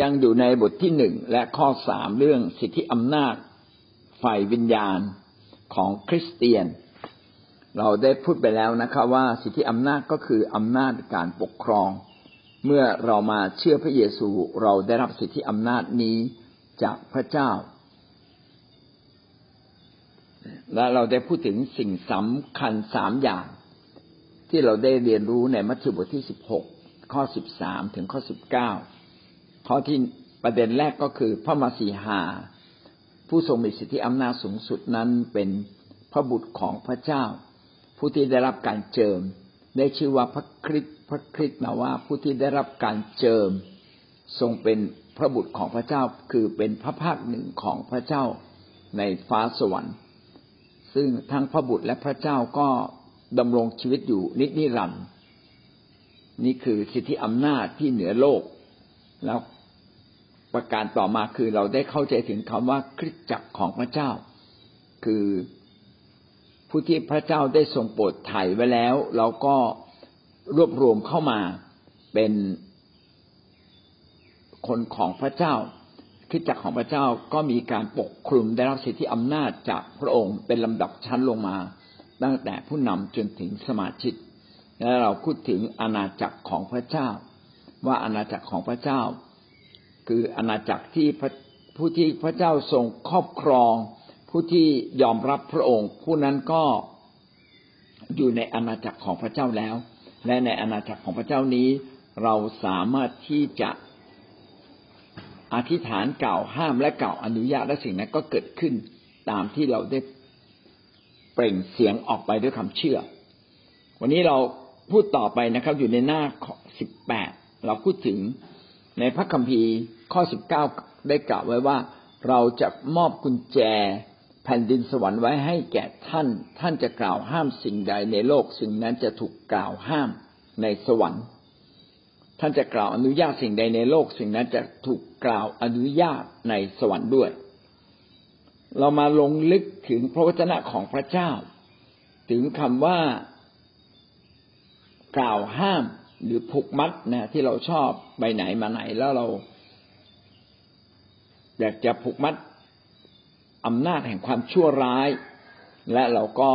ยังอยู่ในบทที่หนึ่งและข้อสามเรื่องสิทธิอำนาจฝ่ายวิญญาณของคริสเตียน เราได้พูดไปแล้วนะครับว่าสิทธิอำนาจก็คืออำนาจการปกครอง เมื่อเรามาเชื่อพระเยซูเราได้รับสิทธิอำนาจนี้จากพระเจ้า และเราได้พูดถึงสิ่งสำคัญสามอย่าง ที่เราได้เรียนรู้ในมัทธิวบทที่สิบหกข้อสิบสามถึงข้อสิบเก้า ข้อที่ประเด็นแรกก็คือพระมาสีหา ผู้ทรงมีสิทธิอำนาจสูงสุดนั้นเป็นพระบุตรของพระเจ้า ผู้ที่ได้รับการเจิม ได้ชื่อว่าพระคริสต์พระคริสต์นะว่าผู้ที่ได้รับการเจิม ทรงเป็นพระบุตรของพระเจ้าคือเป็นพระภาคหนึ่งของพระเจ้าในฟ้าสวรรค์ ซึ่งทั้งพระบุตรและพระเจ้าก็ดำรงชีวิตอยู่นิจนิรันดร์นี่คือสิทธิอำนาจที่เหนือโลก แล้วประการต่อมาคือเราได้เข้าใจถึงคำว่าคริสตจักรของพระเจ้า คือผู้ที่พระเจ้าได้ทรงโปรดไถ่ไว้แล้ว เราก็รวบรวมเข้ามาเป็นคนของพระเจ้าคริสตจักรของพระเจ้าก็มีการปกคลุมได้รับสิทธิอำนาจจากพระองค์เป็นลำดับชั้นลงมา ตั้งแต่ผู้นำจนถึงสมาชิกและเราพูดถึงอาณาจักรของพระเจ้า ว่าอาณาจักรของพระเจ้า คืออาณาจักรที่ผู้ที่พระเจ้าทรงครอบครอง ผู้ที่ยอมรับพระองค์ ผู้นั้นก็อยู่ในอาณาจักรของพระเจ้าแล้ว และในอาณาจักรของพระเจ้านี้ เราสามารถที่จะอธิษฐานเก่าห้ามและเก่าอนุญาตและสิ่งนั้นก็เกิดขึ้นตามที่เราได้เปล่งเสียงออกไปด้วยคำเชื่อ วันนี้เราพูดต่อไปนะครับ อยู่ในหน้าสิบแปด เราพูดถึงในพระคัมภีร์ข้อสิบเก้าได้กล่าวไว้ว่า เราจะมอบกุญแจแผ่นดินสวรรค์ไว้ให้แก่ท่าน ท่านจะกล่าวห้ามสิ่งใดในโลก สิ่งนั้นจะถูกกล่าวห้ามในสวรรค์ ท่านจะกล่าวอนุญาตสิ่งใดในโลก สิ่งนั้นจะถูกกล่าวอนุญาตในสวรรค์ด้วย เรามาลงลึกถึงพระวจนะของพระเจ้า ถึงคำว่ากล่าวห้าม หรือผูกมัดนะที่เราชอบไปไหนมาไหนแล้วเรา อยากจะผูกมัดอำนาจแห่งความชั่วร้าย และเราก็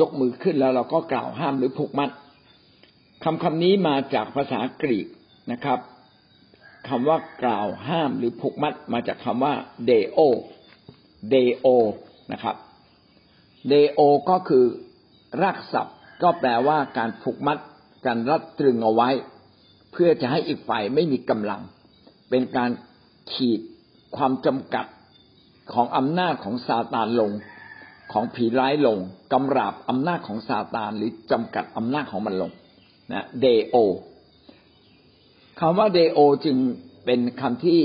ยกมือขึ้นแล้วเราก็กล่าวห้ามหรือผูกมัดคำคำนี้มาจากภาษากรีกนะครับคำว่ากล่าวห้ามหรือผูกมัดมาจากคำว่าเดโอเดโอนะครับเดโอก็คือรากศัพท์ก็แปลว่าการผูกมัด การรัดตรึงเอาไว้ เพื่อจะให้อีกฝ่ายไม่มีกำลัง เป็นการขีดความจำกัดของอำนาจของซาตานลง ของผีร้ายลงกำราบอำนาจของซาตานหรือจำกัดอำนาจของมันลงนะเดโอคำว่าเดโอจึงเป็นคำที่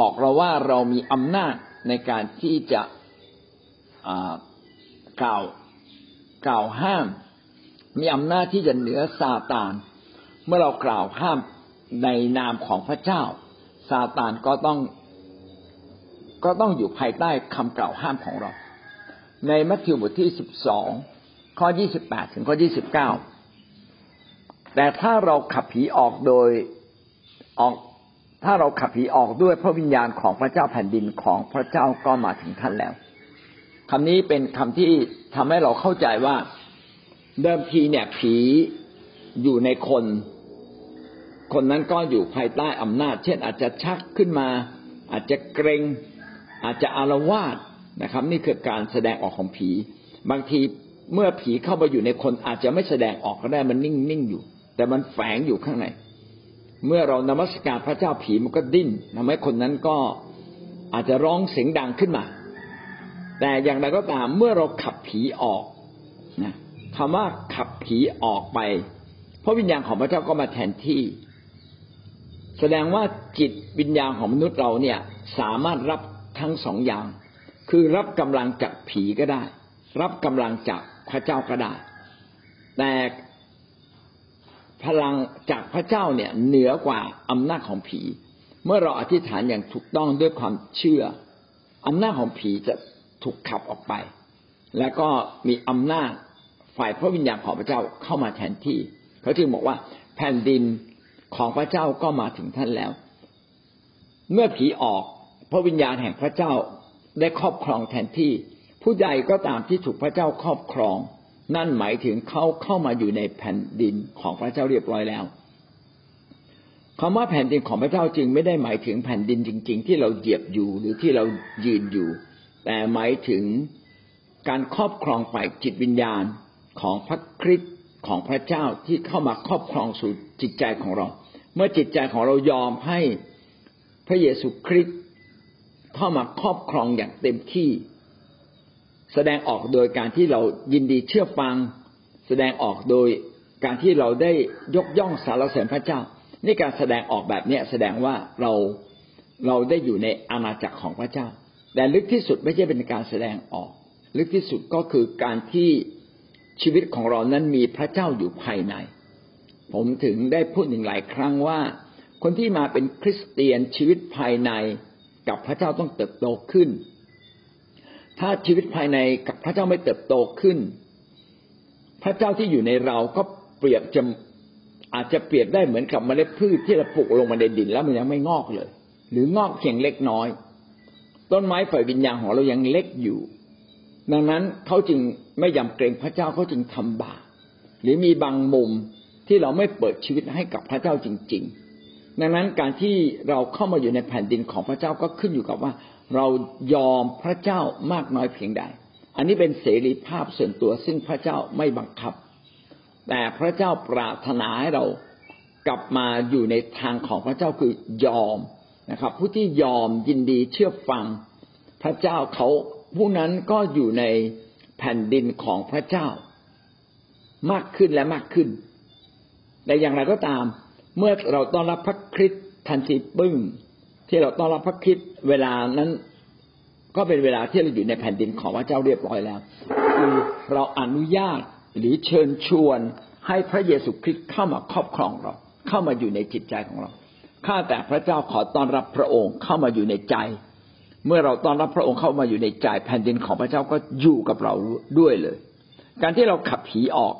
บอกเราว่าเรามีอำนาจในการที่จะกล่าวกล่าวห้าม มีอำนาจที่จะเหนือซาตาน เมื่อเรากล่าวห้ามในนามของพระเจ้า ซาตานก็ต้อง ก็ต้องอยู่ภายใต้คำกล่าวห้ามของเรา ในมัทธิวบทที่สิบสองข้อยี่สิบแปดถึงข้อยี่สิบเก้าแต่ถ้าเราขับผีออกโดยออกถ้าเราขับผีออกด้วยพระวิญญาณของพระเจ้าแผ่นดินของพระเจ้าก็มาถึงท่านแล้วคำนี้เป็นคำที่ทำให้เราเข้าใจว่า เดิมทีเนี่ยผีอยู่ในคน คนนั้นก็อยู่ภายใต้อำนาจ เช่น อาจจะชักขึ้นมา อาจจะเกรงอาจจะอารวาสนะครับ นี่คือการแสดงออกของผี บางทีเมื่อผีเข้ามาอยู่ในคนอาจจะไม่แสดงออกก็ได้มันนิ่งนิ่งอยู่ แต่มันแฝงอยู่ข้างในเมื่อเรานมัสการพระเจ้าผีมันก็ดิ้นทำให้คนนั้นก็อาจจะร้องเสียงดังขึ้นมา แต่อย่างไรก็ตามเมื่อเราขับผีออกนะ คำว่าขับผีออกไป เพราะวิญญาณของพระเจ้าก็มาแทนที่ แสดงว่าจิตวิญญาณของมนุษย์เราเนี่ยสามารถรับทั้งสองอย่าง คือรับกำลังจากผีก็ได้ รับกำลังจากพระเจ้าก็ได้ แต่พลังจากพระเจ้าเนี่ยเหนือกว่าอำนาจของผี เมื่อเราอธิษฐานอย่างถูกต้องด้วยความเชื่ออำนาจของผีจะถูกขับออกไป และก็มีอำนาจ ฝ่ายพระวิญญาณของพระเจ้าเข้ามาแทนที่ เขาจึงบอกว่าแผ่นดินของพระเจ้าก็มาถึงท่านแล้ว เมื่อผีออกพระวิญญาณแห่งพระเจ้าได้ครอบครองแทนที่ ผู้ใดก็ตามที่ถูกพระเจ้าครอบครอง นั่นหมายถึงเขาเข้ามาอยู่ในแผ่นดินของพระเจ้าเรียบร้อยแล้วคำว่าแผ่นดินของพระเจ้าจึงไม่ได้หมายถึงแผ่นดินจริง ๆ ที่เราเหยียบอยู่หรือที่เรายืนอยู่ แต่หมายถึงการครอบครองฝ่ายจิตวิญญาณ ของพระคริสต์ของพระเจ้าที่เข้ามาครอบครองสู่จิตใจของเรา เมื่อจิตใจของเรายอมให้พระเยซูคริสต์เข้ามาครอบครองอย่างเต็มที่ แสดงออกโดยการที่เรายินดีเชื่อฟัง แสดงออกโดยการที่เราได้ยกย่องสารเสริญพระเจ้านี่การแสดงออกแบบนี้แสดงว่าเราเราได้อยู่ในอาณาจักรของพระเจ้า แต่ลึกที่สุดไม่ใช่เป็นการแสดงออก ลึกที่สุดก็คือการที่ ชีวิตของเรานั้นมีพระเจ้าอยู่ภายใน ผมถึงได้พูดหนึ่งหลายครั้งว่า คนที่มาเป็นคริสเตียนชีวิตภายในกับพระเจ้าต้องเติบโตขึ้น ถ้าชีวิตภายในกับพระเจ้าไม่เติบโตขึ้น พระเจ้าที่อยู่ในเราก็เปรียบจะอาจจะเปรียบได้เหมือนกับเมล็ดพืชที่เราปลูกลงมาในดินแล้วมันยังไม่งอกเลย หรืองอกเพียงเล็กน้อย ต้นไม้ฝ่ายวิญญาณของเรายังเล็กอยู่ ดังนั้นเขาจึงไม่ยำเกรงพระเจ้าเขาจึงทำบาปหรือมีบางมุมที่เราไม่เปิดชีวิตให้กับพระเจ้าจริง ๆ ดังนั้นการที่เราเข้ามาอยู่ในแผ่นดินของพระเจ้าก็ขึ้นอยู่กับว่า เรายอมพระเจ้ามากน้อยเพียงใด อันนี้เป็นเสรีภาพส่วนตัวซึ่งพระเจ้าไม่บังคับ แต่พระเจ้าปรารถนาให้เรากลับมาอยู่ในทางของพระเจ้าคือยอมนะครับ ผู้ที่ยอมยินดีเชื่อฟังพระเจ้าเขา ผู้นั้นก็อยู่ในแผ่นดินของพระเจ้า มากขึ้นและมากขึ้น แต่อย่างไรก็ตาม เมื่อเราต้อนรับพระคริสต์ทันทีปึ้งที่เราต้อนรับพระคริสต์เวลานั้น ก็เป็นเวลาที่เราอยู่ในแผ่นดินของพระเจ้าเรียบร้อยแล้วคือเราอนุญาตหรือเชิญชวนให้พระเยซูคริสต์เข้ามาครอบครองเรา เข้ามาอยู่ในจิตใจของเราข้าแต่พระเจ้าขอต้อนรับพระองค์เข้ามาอยู่ในใจ เมื่อเราต้อนรับพระองค์เข้ามาอยู่ในใจแผ่นดินของพระเจ้าก็อยู่กับเราด้วยเลย การที่เราขับผีออก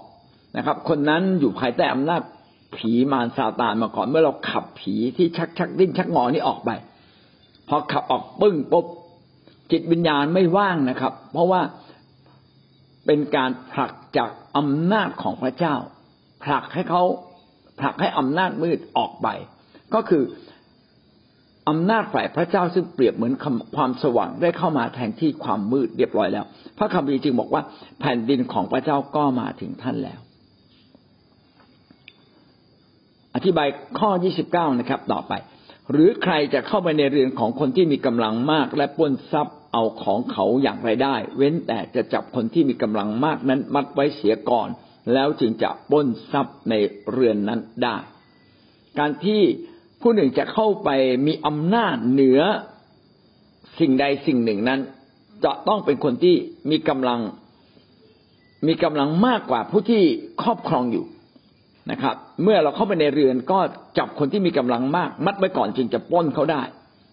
นะครับ คนนั้นอยู่ภายใต้อำนาจผีมารซาตานมาก่อน เมื่อเราขับผีที่ชักชักดิ้นชักงอนี่ออกไปพอขับออกปึ้งปุ๊บจิตวิญญาณไม่ว่างนะครับ เพราะว่าเป็นการผลักจากอำนาจของพระเจ้า ผลักให้เขาผลักให้อำนาจมืดออกไป ก็คือ อำนาจฝ่ายพระเจ้าซึ่งเปรียบเหมือนความสว่างได้เข้ามาแทนที่ความมืดเรียบร้อยแล้ว พระคัมภีร์จึงบอกว่าแผ่นดินของพระเจ้าก็มาถึงท่านแล้ว อธิบายข้อ 29 นะครับ ต่อไป หรือใครจะเข้าไปในเรือนของคนที่มีกำลังมาก และปล้นทรัพย์เอาของเขาอย่างไรได้ เว้นแต่จะจับคนที่มีกำลังมากนั้นมัดไว้เสียก่อน แล้วจึงจะปล้นทรัพย์ในเรือนนั้นได้ การที่ ผู้หนึ่งจะเข้าไปมีอำนาจเหนือสิ่งใดสิ่งหนึ่งนั้น จะต้องเป็นคนที่มีกำลัง มีกำลังมากกว่าผู้ที่ครอบครองอยู่นะครับ เมื่อเราเข้าไปในเรือนก็จับคนที่มีกำลังมาก มัดไว้ก่อนจึงจะป้นเขาได้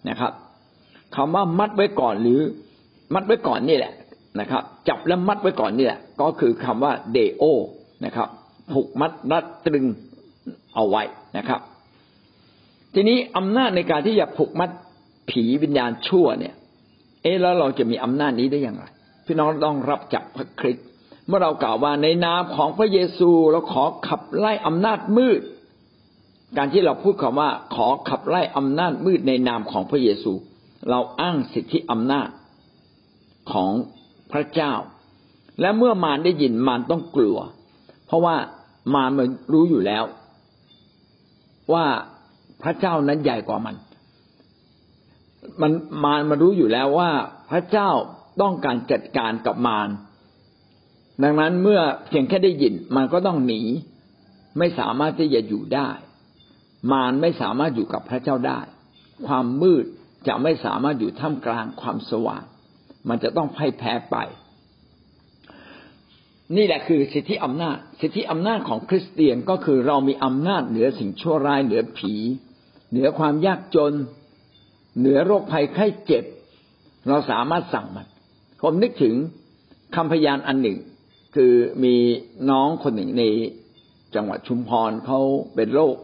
นะครับคำว่ามัดไว้ก่อนหรือ มัดไว้ก่อนนี่แหละนะครับ จับแล้วมัดไว้ก่อนนี่แหละก็คือคำว่าเดโอนะครับผูกมัดรัดตรึงเอาไว้นะครับ ทีนี้อำนาจในการที่จะผูกมัดผีวิญญาณชั่วเนี่ย เอ๊แล้วเราจะมีอำนาจนี้ได้อย่างไร พี่น้องต้องรับจากพระคริสต์เมื่อเรากล่าวว่าในนามของพระเยซูเราขอขับไล่อำนาจมืด การที่เราพูดคำว่า ขอขับไล่อำนาจมืดในนามของพระเยซู เราอ้างสิทธิอำนาจของพระเจ้า และเมื่อมารได้ยินมารต้องกลัว เพราะว่ามารมันรู้อยู่แล้ว ว่า พระเจ้านั้นใหญ่กว่ามัน มันมารมารู้อยู่แล้วว่าพระเจ้าต้องการจัดการกับมารดังนั้นเมื่อเพียงแค่ได้ยินมันก็ต้องหนี ไม่สามารถที่จะอยู่ได้ มารไม่สามารถอยู่กับพระเจ้าได้ ความมืดจะไม่สามารถอยู่ท่ามกลางความสว่าง มันจะต้องพ่ายแพ้ไป นี่แหละคือสิทธิอำนาจ สิทธิอำนาจของคริสเตียนก็คือเรามีอำนาจเหนือสิ่งชั่วร้ายเหนือผี เหนือความยากจน เหนือโรคภัยไข้เจ็บ เราสามารถสั่งมัน ผมนึกถึงคำพยานอันหนึ่ง คือมีน้องคนหนึ่งในจังหวัดชุมพรเขาเป็นโรค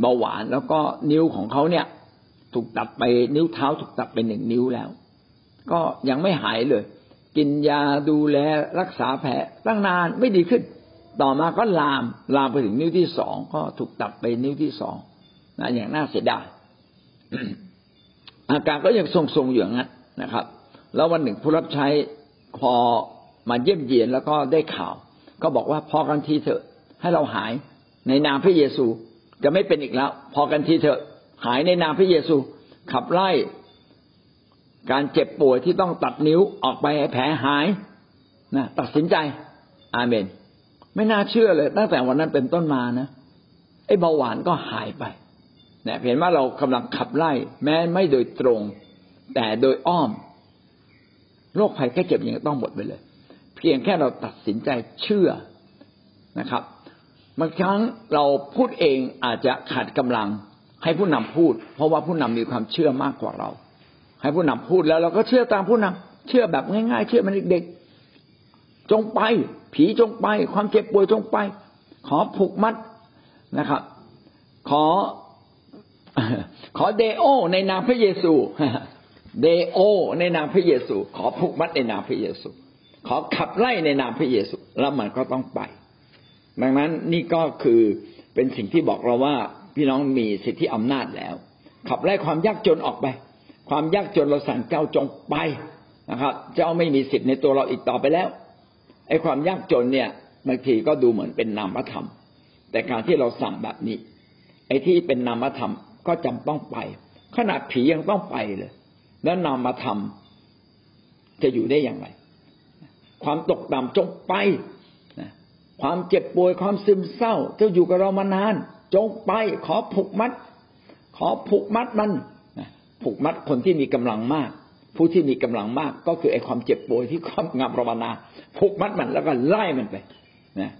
เบาหวานแล้วก็นิ้วของเขาเนี่ย ถูกตัดไปนิ้วเท้าถูกตัดไปหนึ่งนิ้วแล้ว ก็ยังไม่หายเลย กินยาดูแลรักษาแผลตั้งนานไม่ดีขึ้น ต่อมาก็ลามลามไปถึงนิ้วที่สองก็ถูกตัดไปนิ้วที่สอง นะอย่างน่าเสียดายอาการก็ยังทรงๆอยู่อย่างนั้นนะครับ แล้ววันหนึ่งผู้รับใช้พอมาเยี่ยมเยียนแล้วก็ได้ข่าว ก็บอกว่าพอกันทีเถอะ ให้เราหายในนามพระเยซู จะไม่เป็นอีกแล้ว พอกันทีเถอะ หายในนามพระเยซู ขับไล่การเจ็บป่วยที่ต้องตัดนิ้วออกไปให้แผลหายนะตัดสินใจ อาเมน ไม่น่าเชื่อเลย ตั้งแต่วันนั้นเป็นต้นมานะไอ้เบาหวานก็หายไป นี่ยเห็นว่าเรากำลังขับไล่ แม้ไม่โดยตรง แต่โดยอ้อมโรคภัยแค่เจ็บยังต้องหมดไปเลย เพียงแค่เราตัดสินใจเชื่อนะครับบางครั้งเราพูดเองอาจจะขาดกำลังให้ผู้นำพูด เพราะว่าผู้นำมีความเชื่อมากกว่าเรา ให้ผู้นำพูดแล้วเราก็เชื่อตามผู้นำเชื่อแบบง่ายๆ เชื่อมันเด็กๆจงไป ผีจงไป ความเจ็บป่วยจงไป ขอผูกมัดนะครับ ขอ ขอเดโอ ในนามพระเยซูเดโอ ในนามพระเยซู ขอผูกมัดในนามพระเยซู ขอขับไล่ในนามพระเยซู แล้วมันก็ต้องไป ดังนั้นนี่ก็คือเป็นสิ่งที่บอกเราว่าพี่น้องมีสิทธิอำนาจแล้ว ขับไล่ความยากจนออกไป ความยากจนเราสั่งเจ้าจงไปนะครับ เจ้าไม่มีสิทธิ์ในตัวเราอีกต่อไปแล้วไอ้ความยากจนเนี่ยบางทีก็ดูเหมือนเป็นนามธรรม แต่การที่เราสั่งแบบนี้ ไอ้ที่เป็นนามธรรม ก็จำต้องไป ขนาดผียังต้องไปเลย แล้วนามธรรมจะอยู่ได้อย่างไร ความตกต่ำจงไปความเจ็บป่วยความซึมเศร้าเจ้าอยู่กับเรามานาน จงไป ขอผูกมัด ขอผูกมัดมันผูกมัดคนที่มีกำลังมาก ผู้ที่มีกำลังมาก ก็คือไอ้ความเจ็บป่วยที่ครอบงำเรามานานผูกมัดมันแล้วก็ไล่มันไปนะ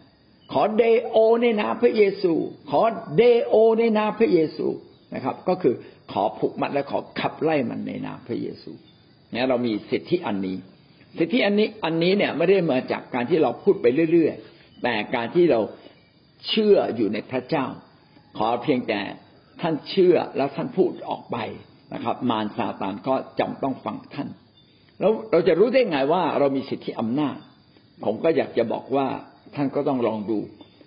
ขอเดโอในนามพระเยซู ขอเดโอในนามพระเยซู นะครับ ก็คือขอผูกมัดและขอขับไล่มันในนามพระเยซูเนี่ยเรามีสิทธิอันนี้ สิทธิอันนี้อันนี้เนี่ยไม่ได้มาจากการที่เราพูดไปเรื่อยๆ แต่การที่เราเชื่ออยู่ในพระเจ้า ขอเพียงแต่ท่านเชื่อแล้วท่านพูดออกไปนะครับ มารซาตานก็จำต้องฟังท่าน แล้วเราจะรู้ได้ไงว่าเรามีสิทธิอำนาจ ผมก็อยากจะบอกว่าท่านก็ต้องลองดู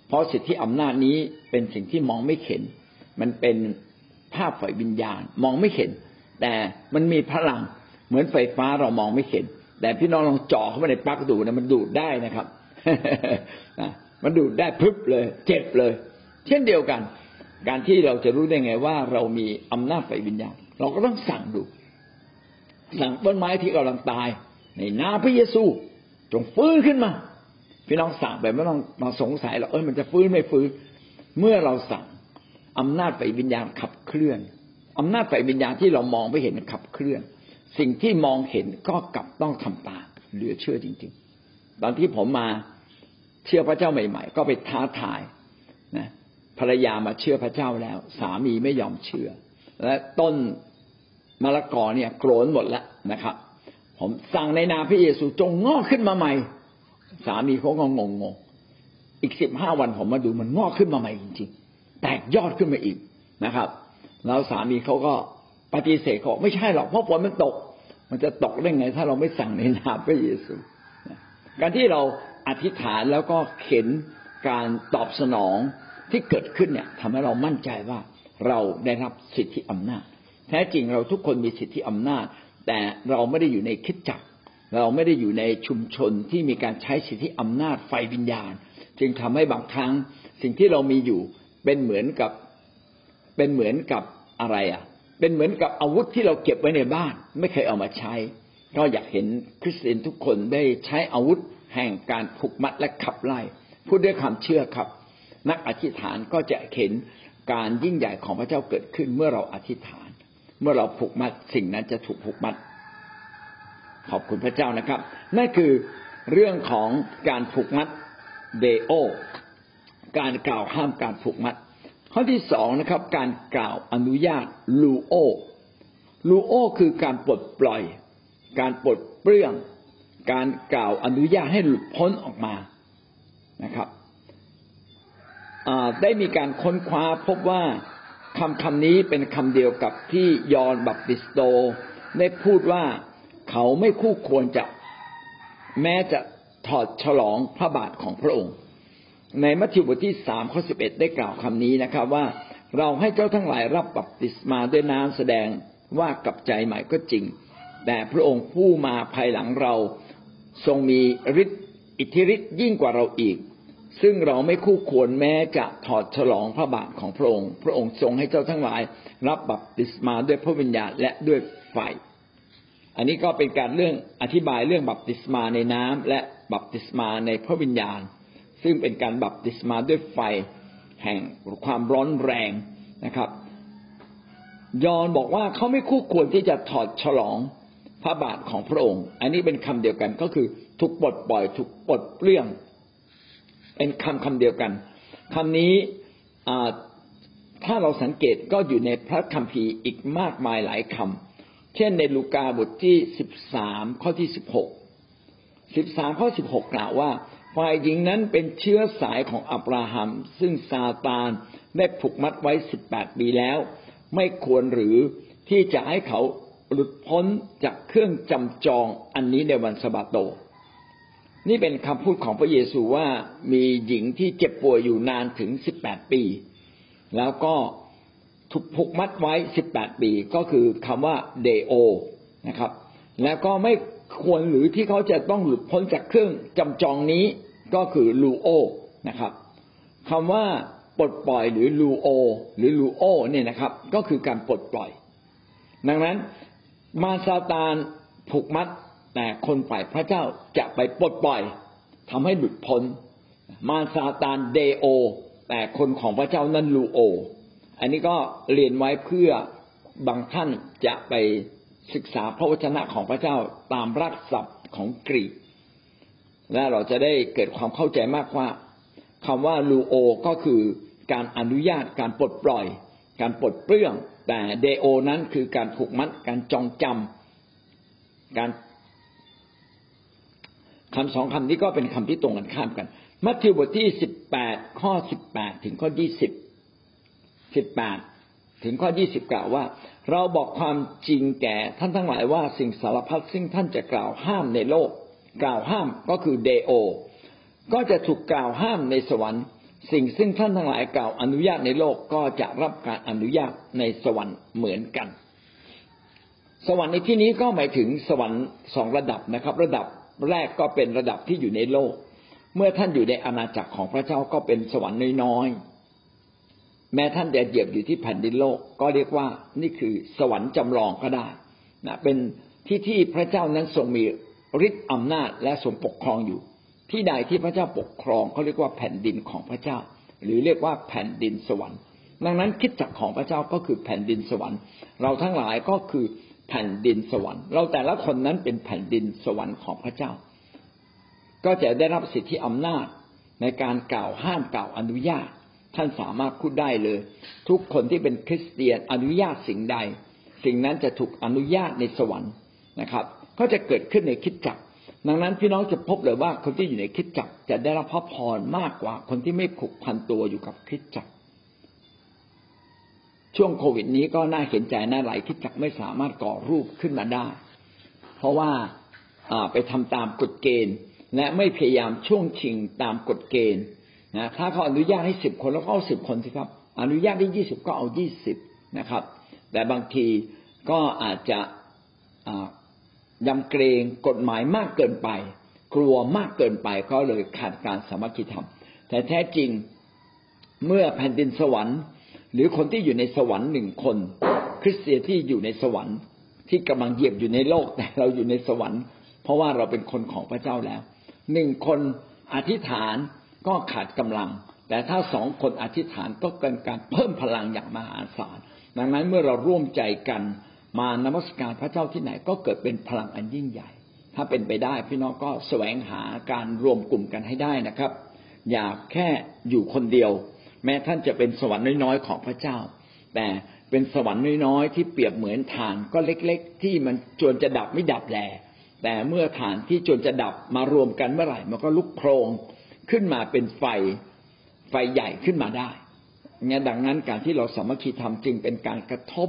เพราะสิทธิอำนาจนี้เป็นสิ่งที่มองไม่เห็น มันเป็น ภาพฝ่ายวิญญาณมองไม่เห็น แต่มันมีพลังเหมือนไฟฟ้าเรามองไม่เห็น แต่พี่น้องลองจ่อเข้าไปในปลั๊กดูนะมันดูดได้นะครับมันดูดได้พึบเลย เจ็บเลย เช่นเดียวกัน การที่เราจะรู้ได้ไงว่า เรามีอำนาจไฟวิญญาณ เราก็ต้องสั่งดู สั่งต้นไม้ที่กำลังตาย ในนาพระเยซู จงฟื้นขึ้นมา พี่น้องสั่งแบบไม่ต้องมาสงสัยหรอกเออมันจะฟื้นไม่ฟื้น เมื่อเราสั่ง อำนาจไฟวิญญาณขับเคลื่อนอำนาจไฟวิญญาณที่เรามองไม่เห็นขับเคลื่อน สิ่งที่มองเห็นก็กลับต้องทำตามเหลือเชื่อจริง ๆ ตอนที่ผมมาเชื่อพระเจ้าใหม่ ๆ ก็ไปท้าทายนะภรรยามาเชื่อพระเจ้าแล้ว สามีไม่ยอมเชื่อ และต้นมะละกอเนี่ยโกรนหมดแล้วนะครับ ผมสั่งในนาพระเยซูจงงอกขึ้นมาใหม่ สามีเขาก็งงงอีกสิบห้าวันผมมาดูมันงอกขึ้นมาใหม่จริงๆ แตกยอดขึ้นมาอีกนะครับ แล้วสามีเขาก็ปฏิเสธเขาไม่ใช่หรอกเพราะฝนมันตก มันจะตกได้ไง ถ้าเราไม่สั่งในนามพระเยซู การที่เราอธิษฐานแล้วก็เห็นการตอบสนองที่เกิดขึ้นเนี่ยทำให้เรามั่นใจว่าเราได้รับสิทธิอำนาจ แท้จริงเราทุกคนมีสิทธิอำนาจ แต่เราไม่ได้อยู่ในคิดจักร เราไม่ได้อยู่ในชุมชนที่มีการใช้สิทธิอำนาจไฟวิญญาณ จึงทำให้บางครั้งสิ่งที่เรามีอยู่ เป็นเหมือนกับเป็นเหมือนกับอะไรอะ เป็นเหมือนกับอาวุธที่เราเก็บไว้ในบ้าน ไม่เคยเอามาใช้ก็อยากเห็นคริสเตียนทุกคนได้ใช้อาวุธแห่งการผูกมัดและขับไล่พูดด้วยความเชื่อครับ นักอธิษฐานก็จะเห็นการยิ่งใหญ่ของพระเจ้าเกิดขึ้นเมื่อเราอธิษฐาน เมื่อเราผูกมัดสิ่งนั้นจะถูกผูกมัด ขอบคุณพระเจ้านะครับ นั่นคือเรื่องของการผูกมัดเดโอ การกล่าวห้ามการผูกมัด ข้อที่สองนะครับ การกล่าวอนุญาตลูโอลูโอคือการปลดปล่อย การปลดเปลื้อง การกล่าวอนุญาตให้หลุดพ้นออกมานะครับได้มีการค้นคว้าพบว่าคำคำนี้เป็นคำเดียวกับที่ยอนบัพติสโตได้พูดว่าเขาไม่คู่ควรจะ แม้จะถอดฉลองพระบาทของพระองค์ ในมัทธิวบทที่สามข้อสิบเอ็ดได้กล่าวคำนี้นะครับ ว่าเราให้เจ้าทั้งหลายรับบัพติศมาด้วยน้ำแสดงว่ากับใจใหม่ก็จริง แต่พระองค์ผู้มาภายหลังเราทรงมีฤทธิ์อิทธิฤทธิ์ยิ่งกว่าเราอีก ซึ่งเราไม่คู่ควรแม้จะถอดฉลองพระบาทของพระองค์ พระองค์ทรงให้เจ้าทั้งหลาย รับบัพติศมาด้วยพระวิญญาณและด้วยไฟอันนี้ก็เป็นการเรื่องอธิบายเรื่องบัพติศมาในน้ำและบัพติศมาในพระวิญญาณ ซึ่งเป็นการบัพติศมาด้วยไฟแห่งความร้อนแรงนะครับ ยอนบอกว่าเขาไม่คู่ควรที่จะถอดฉลองพระบาทของพระองค์ อันนี้เป็นคำเดียวกันก็คือถูกปลดปล่อยถูกปลดเปลื้อง เป็นคำคำเดียวกันคำนี้ถ้าเราสังเกตก็อยู่ในพระคัมภีร์อีกมากมายหลายคำเช่นในลูกาบทที่สิบสามข้อที่สิบหกสิบสามข้อสิบหกกล่าวว่า ฝ่ายหญิงนั้นเป็นเชื้อสายของอับราฮัม ซึ่งซาตานได้ผูกมัดไว้สิบแปดปีแล้ว ไม่ควรหรือที่จะให้เขาหลุดพ้นจากเครื่องจำจองอันนี้ในวันสะบาโต นี่เป็นคำพูดของพระเยซูว่ามีหญิงที่เจ็บป่วยอยู่นานถึงสิบแปดปี แล้วก็ถูกผูกมัดไว้สิบแปดปี ก็คือคำว่าเดโอนะครับ แล้วก็ไม่ ควรหรือที่เขาจะต้องหลุดพ้นจากเครื่องจำจองนี้ก็คือลูโอนะครับคำว่าปลดปล่อยหรือลูโอ หรือลูโอเนี่ยนะครับ ก็คือการปลดปล่อย ดังนั้นมาซาตานผูกมัด แต่คนฝ่ายพระเจ้าจะไปปลดปล่อยทำให้หลุดพ้น มาซาตานเดโอ แต่คนของพระเจ้านั้นลูโอ อันนี้ก็เรียนไว้เพื่อบางท่านจะไป ศึกษาพระวจนะของพระเจ้าตามรักศัพท์ของกรีก และเราจะได้เกิดความเข้าใจมากว่าคำว่าลูโอก็คือการอนุญาตการปลดปล่อย การปลดเปลื้อง แต่เดโอนั้นคือการผูกมัดการจองจำการคำสองคำนี้ก็เป็นคำที่ตรงกันข้ามกัน มัทธิวบทที่สิบแปดข้อสิบแปดถึงข้อยี่สิบสิบแปด ถึงข้อยี่สิบกล่าวว่า เราบอกความจริงแก่ท่านทั้งหลายว่าสิ่งสารพัดซึ่งท่านจะกล่าวห้ามในโลก กล่าวห้ามก็คือเดโอ ก็จะถูกกล่าวห้ามในสวรรค์ สิ่งซึ่งท่านทั้งหลายกล่าวอนุญาตในโลกก็จะรับการอนุญาตในสวรรค์เหมือนกัน สวรรค์ในที่นี้ก็หมายถึงสวรรค์สองระดับนะครับ ระดับแรกก็เป็นระดับที่อยู่ในโลก เมื่อท่านอยู่ในอาณาจักรของพระเจ้าก็เป็นสวรรค์น้อยๆ แม้ท่านจะเหยียบอยู่ที่แผ่นดินโลก ก็เรียกว่านี่คือสวรรค์จำลองก็ได้นะเป็นที่ที่พระเจ้านั้นทรงมีฤทธิ์อำนาจและทรงปกครองอยู่ ที่ใดที่พระเจ้าปกครองเขาเรียกว่าแผ่นดินของพระเจ้า หรือเรียกว่าแผ่นดินสวรรค์ ดังนั้นคิดจักของพระเจ้าก็คือแผ่นดินสวรรค์ เราทั้งหลายก็คือแผ่นดินสวรรค์ เราแต่ละคนนั้นเป็นแผ่นดินสวรรค์ของพระเจ้า ก็จะได้รับสิทธิอำนาจในการกล่าวห้ามกล่าวอนุญาต ท่านสามารถพูดได้เลย ทุกคนที่เป็นคริสเตียนอนุญาตสิ่งใด สิ่งนั้นจะถูกอนุญาตในสวรรค์นะครับ ก็จะเกิดขึ้นในคิดจักรดังนั้นพี่น้องจะพบเลยว่าคนที่อยู่ในคิดจักรจะได้รับพระพรมากกว่าคนที่ไม่ผูกพันตัวอยู่กับคิดจักรช่วงโควิดนี้ก็น่าเห็นใจน่าหลายคิดจักรไม่สามารถก่อรูปขึ้นมาได้ เพราะว่าไปทำตามกฎเกณฑ์ และไม่พยายามช่วงชิงตามกฎเกณฑ์ นะถ้าเขาอนุญาตให้สิบคนแล้วก็เอาสิบคนสิครับ อนุญาตให้ยี่สิบก็เอายี่สิบนะครับ แต่บางทีก็อาจจะยำเกรงกฎหมายมากเกินไป กลัวมากเกินไปก็เลยขาดการสามัคคีธรรม แต่แท้จริงเมื่อแผ่นดินสวรรค์ หรือคนที่อยู่ในสวรรค์หนึ่งคน คริสเตียนที่อยู่ในสวรรค์ ที่กำลังเหยียบอยู่ในโลกแต่เราอยู่ในสวรรค์ เพราะว่าเราเป็นคนของพระเจ้าแล้วหนึ่งคนอธิษฐาน ก็ขาดกำลัง แต่ถ้าสองคนอธิษฐานก็เกินการเพิ่มพลังอย่างมหาศาลดังนั้นเมื่อเราร่วมใจกันมานมัสการพระเจ้าที่ไหนก็เกิดเป็นพลังอันยิ่งใหญ่ ถ้าเป็นไปได้พี่น้องก็แสวงหาการรวมกลุ่มกันให้ได้นะครับ อย่าแค่อยู่คนเดียว แม้ท่านจะเป็นสวรรค์น้อยๆของพระเจ้า แต่เป็นสวรรค์น้อยๆที่เปรียบเหมือนฐานก็เล็ก ๆ ที่มันจวนจะดับไม่ดับแลแต่เมื่อฐานที่จวนจะดับมารวมกันเมื่อไหร่มันก็ลุกโครง ขึ้นมาเป็นไฟไฟใหญ่ขึ้นมาได้เนี่ยดังนั้นการที่เราสามัคคีธรรมจึงเป็นการกระทบ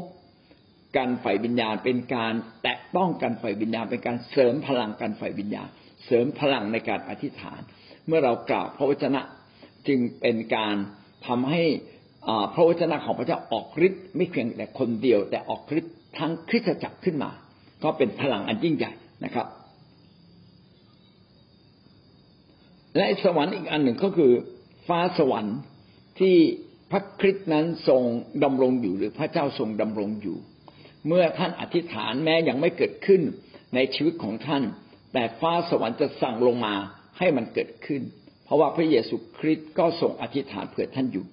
กันฝ่ายวิญญาณ เป็นการแตะต้องกันฝ่ายวิญญาณ เป็นการเสริมพลังกันฝ่ายวิญญาณ เสริมพลังในการอธิษฐาน เมื่อเรากล่าวพระวจนะจึงเป็นการทำให้พระวจนะของพระเจ้าออกฤทธิ์ไม่เพียงแต่คนเดียว แต่ออกฤทธิ์ทั้งคริสตจักรขึ้นมา ก็เป็นพลังอันยิ่งใหญ่นะครับ และสวรรค์อีกอันหนึ่งก็คือฟ้าสวรรค์ที่พระคริสต์นั้นทรงดำรงอยู่หรือพระเจ้าทรงดำรงอยู่ เมื่อท่านอธิษฐานแม้ยังไม่เกิดขึ้นในชีวิตของท่าน แต่ฟ้าสวรรค์จะสั่งลงมาให้มันเกิดขึ้น เพราะว่าพระเยซูคริสต์ก็ทรงอธิษฐานเผื่อท่านอยู่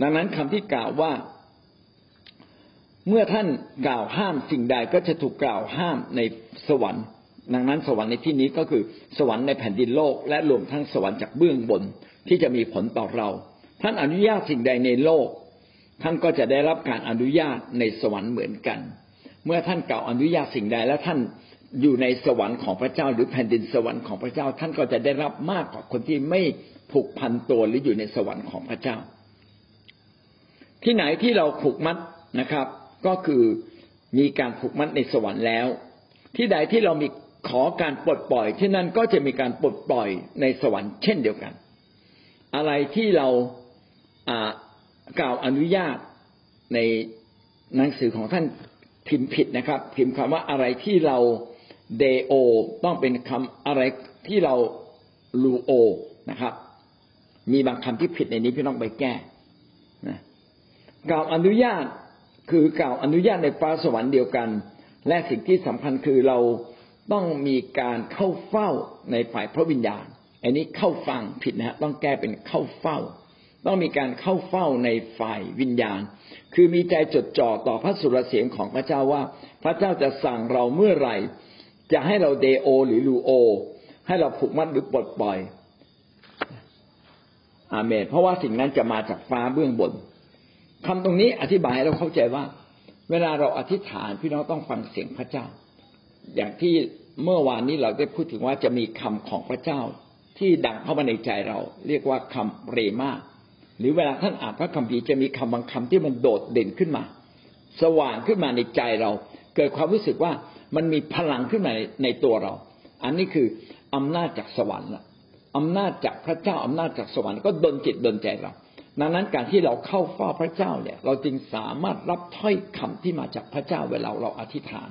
ดังนั้นคำที่กล่าวว่า เมื่อท่านกล่าวห้ามสิ่งใดก็จะถูกกล่าวห้ามในสวรรค์ ดังนั้นสวรรค์ในที่นี้ก็คือสวรรค์ในแผ่นดินโลก และรวมทั้งสวรรค์จากเบื้องบนที่จะมีผลต่อเรา ท่านอนุญาตสิ่งใดในโลก ท่านก็จะได้รับการอนุญาตในสวรรค์เหมือนกัน เมื่อท่านเก่าอนุญาตสิ่งใดแล้วท่านอยู่ในสวรรค์ของพระเจ้าหรือแผ่นดินสวรรค์ของพระเจ้า ท่านก็จะได้รับมากกว่าคนที่ไม่ผูกพันตัวหรืออยู่ในสวรรค์ของพระเจ้า ที่ไหนที่เราผูกมัดนะครับ ก็คือมีการผูกมัดในสวรรค์แล้ว ที่ใดที่เรามี ขอการปลดปล่อยที่นั่นก็จะมีการปลดปล่อยในสวรรค์เช่นเดียวกัน อะไรที่เรากล่าวอนุญาตในหนังสือของท่านพิมพ์ผิดนะครับ พิมพ์คำว่าอะไรที่เราเดโอ ต้องเป็นคำอะไรที่เราลูโอนะครับ มีบางคำที่ผิดในนี้พี่น้องไปแก้นะกล่าวอนุญาตคือกล่าวอนุญาตในฟ้าสวรรค์เดียวกัน และสิ่งที่สำคัญคือเรา ต้องมีการเข้าเฝ้าในฝ่ายพระวิญญาณ อันนี้เข้าฟังผิดนะฮะต้องแก้เป็นเข้าเฝ้า ต้องมีการเข้าเฝ้าในฝ่ายวิญญาณ คือมีใจจดจ่อต่อพระสุรเสียงของพระเจ้าว่า พระเจ้าจะสั่งเราเมื่อไหร่ จะให้เราเดโอ หรือลูโอ ให้เราผูกมัดหรือปลดปล่อย อาเมนเพราะว่าสิ่งนั้นจะมาจากฟ้าเบื้องบนคำตรงนี้อธิบายให้เราเข้าใจว่า เวลาเราอธิษฐานพี่น้องต้องฟังเสียงพระเจ้า อย่างที่เมื่อวานนี้เราได้พูดถึงว่าจะมีคำของพระเจ้า ที่ดังเข้ามาในใจเรา เรียกว่าคำเรมาหรือเวลาท่านอ่านพระคัมภีร์จะมีคำบางคำที่มันโดดเด่นขึ้นมา สว่างขึ้นมาในใจเรา เกิดความรู้สึกว่ามันมีพลังขึ้นมาในตัวเรา อันนี้คืออำนาจจากสวรรค์ละอำนาจจากพระเจ้าอำนาจจากสวรรค์ก็ดนจิตดนใจเรา ดังนั้นการที่เราเข้าเฝ้าพระเจ้าเนี่ย เราจึงสามารถรับถ้อยคำที่มาจากพระเจ้าเวลาเราอธิษฐาน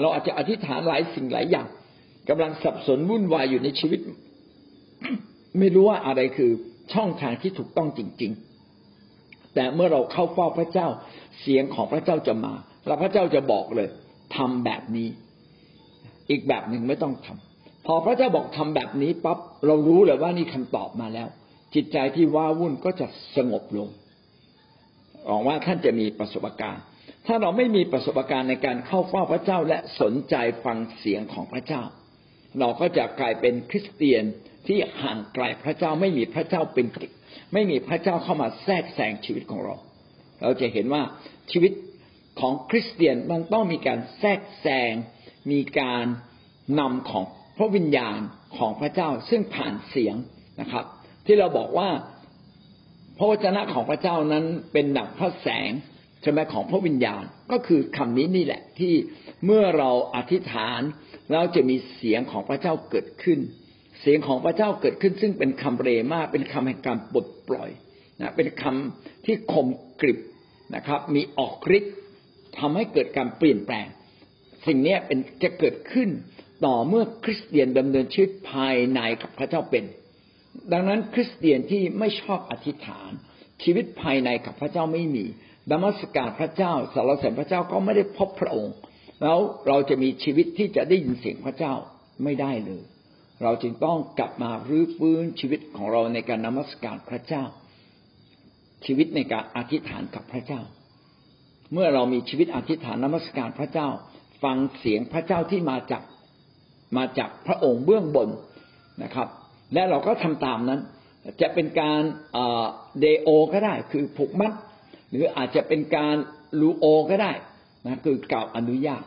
เราอาจจะอธิษฐานหลายสิ่งหลายอย่างกำลังสับสนวุ่นวายอยู่ในชีวิต ไม่รู้ว่าอะไรคือช่องทางที่ถูกต้องจริง ๆ แต่เมื่อเราเข้าเฝ้าพระเจ้า เสียงของพระเจ้าจะมาแล้วพระเจ้าจะบอกเลยทำแบบนี้ อีกแบบหนึ่งไม่ต้องทำพอพระเจ้าบอกทำแบบนี้ปั๊บเรารู้เลยว่านี่คำตอบมาแล้ว จิตใจที่ว้าวุ่นก็จะสงบลงหวังว่าท่านจะมีประสบการณ์ ถ้าเราไม่มีประสบการณ์ในการเข้าเฝ้าพระเจ้าและสนใจฟังเสียงของพระเจ้า เราก็จะกลายเป็นคริสเตียนที่ห่างไกลพระเจ้าไม่มีพระเจ้าเป็นไม่มีพระเจ้าเข้ามาแทรกแซงชีวิตของเรา เราจะเห็นว่าชีวิตของคริสเตียนมันต้องมีการแทรกแซง มีการนำของพระวิญญาณของพระเจ้าซึ่งผ่านเสียงนะครับ ที่เราบอกว่าพระวจนะของพระเจ้านั้นเป็นดั่งพระแสง ใช่ไหมของพระวิญญาณก็คือคำนี้นี่แหละที่เมื่อเราอธิษฐานเราจะมีเสียงของพระเจ้าเกิดขึ้น เสียงของพระเจ้าเกิดขึ้น ซึ่งเป็นคำเรมาเป็นคำแห่งการปลดปล่อยนะเป็นคำที่คมกริบนะครับ มีออกฤทธิ์ทำให้เกิดการเปลี่ยนแปลง สิ่งนี้เป็นจะเกิดขึ้นต่อเมื่อคริสเตียนดำเนินชีวิตภายในกับพระเจ้าเป็น ดังนั้นคริสเตียนที่ไม่ชอบอธิษฐาน ชีวิตภายในกับพระเจ้าไม่มี ดมัสการพระเจ้าสารเสริญพระเจ้าก็ไม่ได้พบพระองค์ แล้วเราจะมีชีวิตที่จะได้ยินเสียงพระเจ้าไม่ได้เลย เราจึงต้องกลับมารื้อฟื้นชีวิตของเราในการนมัสการพระเจ้า ชีวิตในการอธิษฐานกับพระเจ้า เมื่อเรามีชีวิตอธิษฐานนมัสการพระเจ้า ฟังเสียงพระเจ้าที่มาจากมาจากพระองค์เบื้องบนนะครับ และเราก็ทำตามนั้น จะเป็นการเดโอก็ได้คือผูกมัด หรืออาจจะเป็นการลูโอก็ได้นะคือกล่าวอนุญาต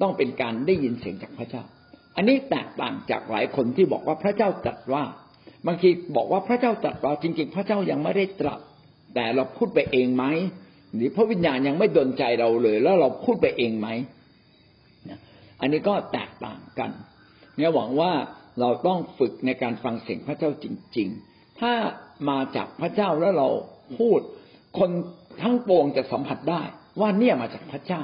ต้องเป็นการได้ยินเสียงจากพระเจ้า อันนี้แตกต่างจากหลายคนที่บอกว่าพระเจ้าตรัสว่าบางทีบอกว่าพระเจ้าตรัสว่าจริง ๆ พระเจ้ายังไม่ได้ตรัส แต่เราพูดไปเองไหมหรือพระวิญญาณยังไม่ดนใจเราเลย แล้วเราพูดไปเองไหมอันนี้ก็แตกต่างกันเนี่ยหวังว่าเราต้องฝึกในการฟังเสียงพระเจ้าจริง ๆ ถ้ามาจากพระเจ้าแล้วเราพูดคน ทั้งปวงจะสัมผัสได้ว่าเนี่ยมาจากพระเจ้า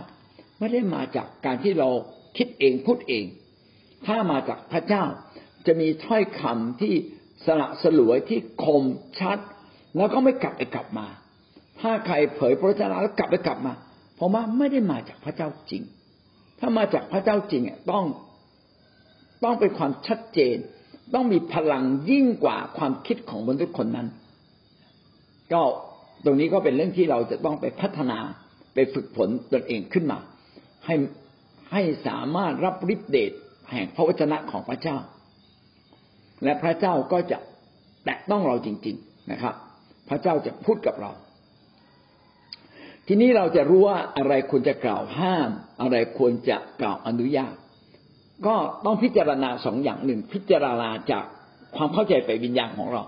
ไม่ได้มาจากการที่เราคิดเองพูดเอง ถ้ามาจากพระเจ้าจะมีถ้อยคำที่สละสลวยที่คมชัด แล้วก็ไม่กลับไปกลับมา ถ้าใครเผยพระชนะแล้วกลับไปกลับมา เพราะว่าไม่ได้มาจากพระเจ้าจริง ถ้ามาจากพระเจ้าจริงต้องต้องเป็นความชัดเจน ต้องมีพลังยิ่งกว่าความคิดของมนุษย์คนนั้น ก็ ตรงนี้ก็เป็นเรื่องที่เราจะต้องไปพัฒนาไปฝึกฝนตนเองขึ้นมา ให้ให้สามารถรับฤทธิเดชแห่งพระวจนะของพระเจ้า และพระเจ้าก็จะแตะต้องเราจริง ๆนะครับ พระเจ้าจะพูดกับเรา ทีนี้เราจะรู้ว่าอะไรควรจะกล่าวห้าม อะไรควรจะกล่าวอนุญาต ก็ต้องพิจารณาสองอย่างหนึ่งพิจารณาจากความเข้าใจไปวิญญาณของเรา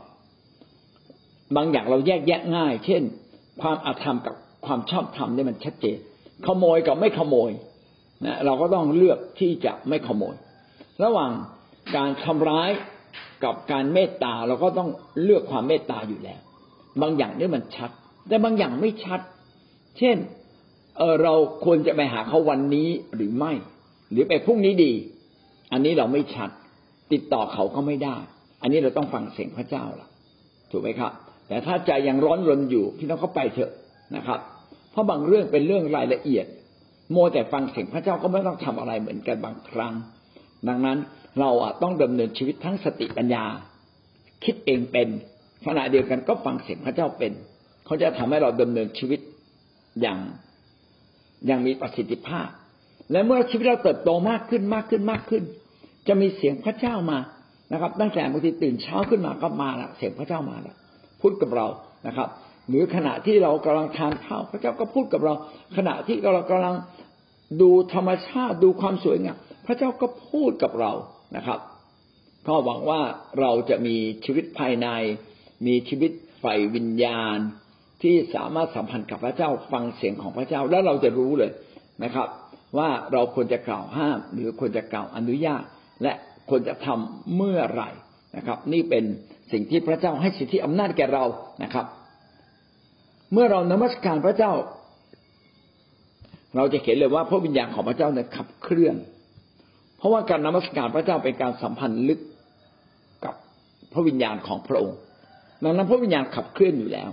บางอย่างเราแยกแยะง่าย เช่น ความอาธรรมกับความชอบธรรมเนี่ยมันชัดเจน ขโมยกับไม่ขโมยนะเราก็ต้องเลือกที่จะไม่ขโมย ระหว่างการทำร้ายกับการเมตตาเราก็ต้องเลือกความเมตตาอยู่แล้ว บางอย่างนี่มันชัด แต่บางอย่างไม่ชัด เช่นเออเราควรจะไปหาเขาวันนี้หรือไม่ หรือไปพรุ่งนี้ดี อันนี้เราไม่ชัด ติดต่อเขาก็ไม่ได้ อันนี้เราต้องฟังเสียงพระเจ้าล่ะ ถูกไหมครับ แต่ถ้าใจยังร้อนรนอยู่พี่น้องก็ไปเถอะนะครับ เพราะบางเรื่องเป็นเรื่องรายละเอียด โมแต่ฟังเสียงพระเจ้าก็ไม่ต้องทำอะไรเหมือนกันบางครั้ง ดังนั้นเราต้องดำเนินชีวิตทั้งสติปัญญา คิดเองเป็นขณะเดียวกันก็ฟังเสียงพระเจ้าเป็น เขาจะทำให้เราดำเนินชีวิตอย่างอย่างมีประสิทธิภาพ และเมื่อชีวิตเราเติบโตมากขึ้นมากขึ้นมากขึ้น จะมีเสียงพระเจ้ามานะครับ ตั้งแต่บางทีตื่นเช้าขึ้นมาก็มาละเสียงพระเจ้ามาละ พูดกับเรานะครับ หรือขณะที่เรากำลังทานข้าวพระเจ้าก็พูดกับเรา ขณะที่เรากำลังดูธรรมชาติดูความสวยงามพระเจ้าก็พูดกับเรานะครับก็หวังว่าเราจะมีชีวิตภายใน มีชีวิตไฟวิญญาณ ที่สามารถสัมพันธ์กับพระเจ้าฟังเสียงของพระเจ้าแล้วเราจะรู้เลยนะครับ ว่าเราควรจะกล่าวห้าม หรือควรจะกล่าวอนุญาต และควรจะทำเมื่อไหร่นะครับ นี่เป็น สิ่งที่พระเจ้าให้สิทธิอำนาจแก่เรานะครับ เมื่อเรานมัสการพระเจ้า เราจะเห็นเลยว่าพระวิญญาณของพระเจ้าเนี่ยขับเคลื่อน เพราะว่าการนมัสการพระเจ้าเป็นการสัมพันธ์ลึกกับพระวิญญาณของพระองค์ดังนั้นพระวิญญาณขับเคลื่อนอยู่แล้ว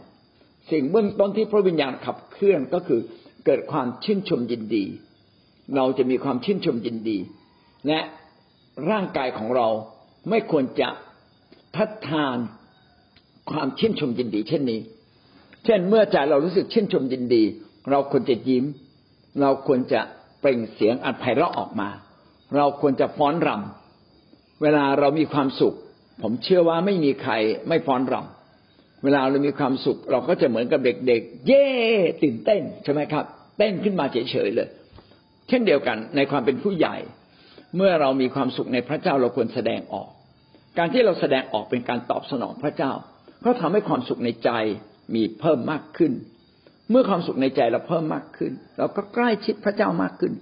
สิ่งเบื้องต้นที่พระวิญญาณขับเคลื่อนก็คือเกิดความชื่นชมยินดี เราจะมีความชื่นชมยินดี และร่างกายของเราไม่ควรจะ ทัดทานความชื่นชมยินดีเช่นนี้ เช่นเมื่อใจเรารู้สึกชื่นชมยินดี เราควรจะยิ้ม เราควรจะเปล่งเสียงอัดไพเราะออกมา เราควรจะฟ้อนรำเวลาเรามีความสุข ผมเชื่อว่าไม่มีใครไม่ฟ้อนรำเวลาเรามีความสุข เราก็จะเหมือนกับเด็กๆ เย่ตื่นเต้นใช่ไหมครับ เต้นขึ้นมาเฉยๆเลย เช่นเดียวกันในความเป็นผู้ใหญ่ เมื่อเรามีความสุขในพระเจ้าเราควรแสดงออก การที่เราแสดงออกเป็นการตอบสนองพระเจ้า ก็ทำให้ความสุขในใจมีเพิ่มมากขึ้น เมื่อความสุขในใจเราเพิ่มมากขึ้น เราก็ใกล้ชิดพระเจ้ามากขึ้น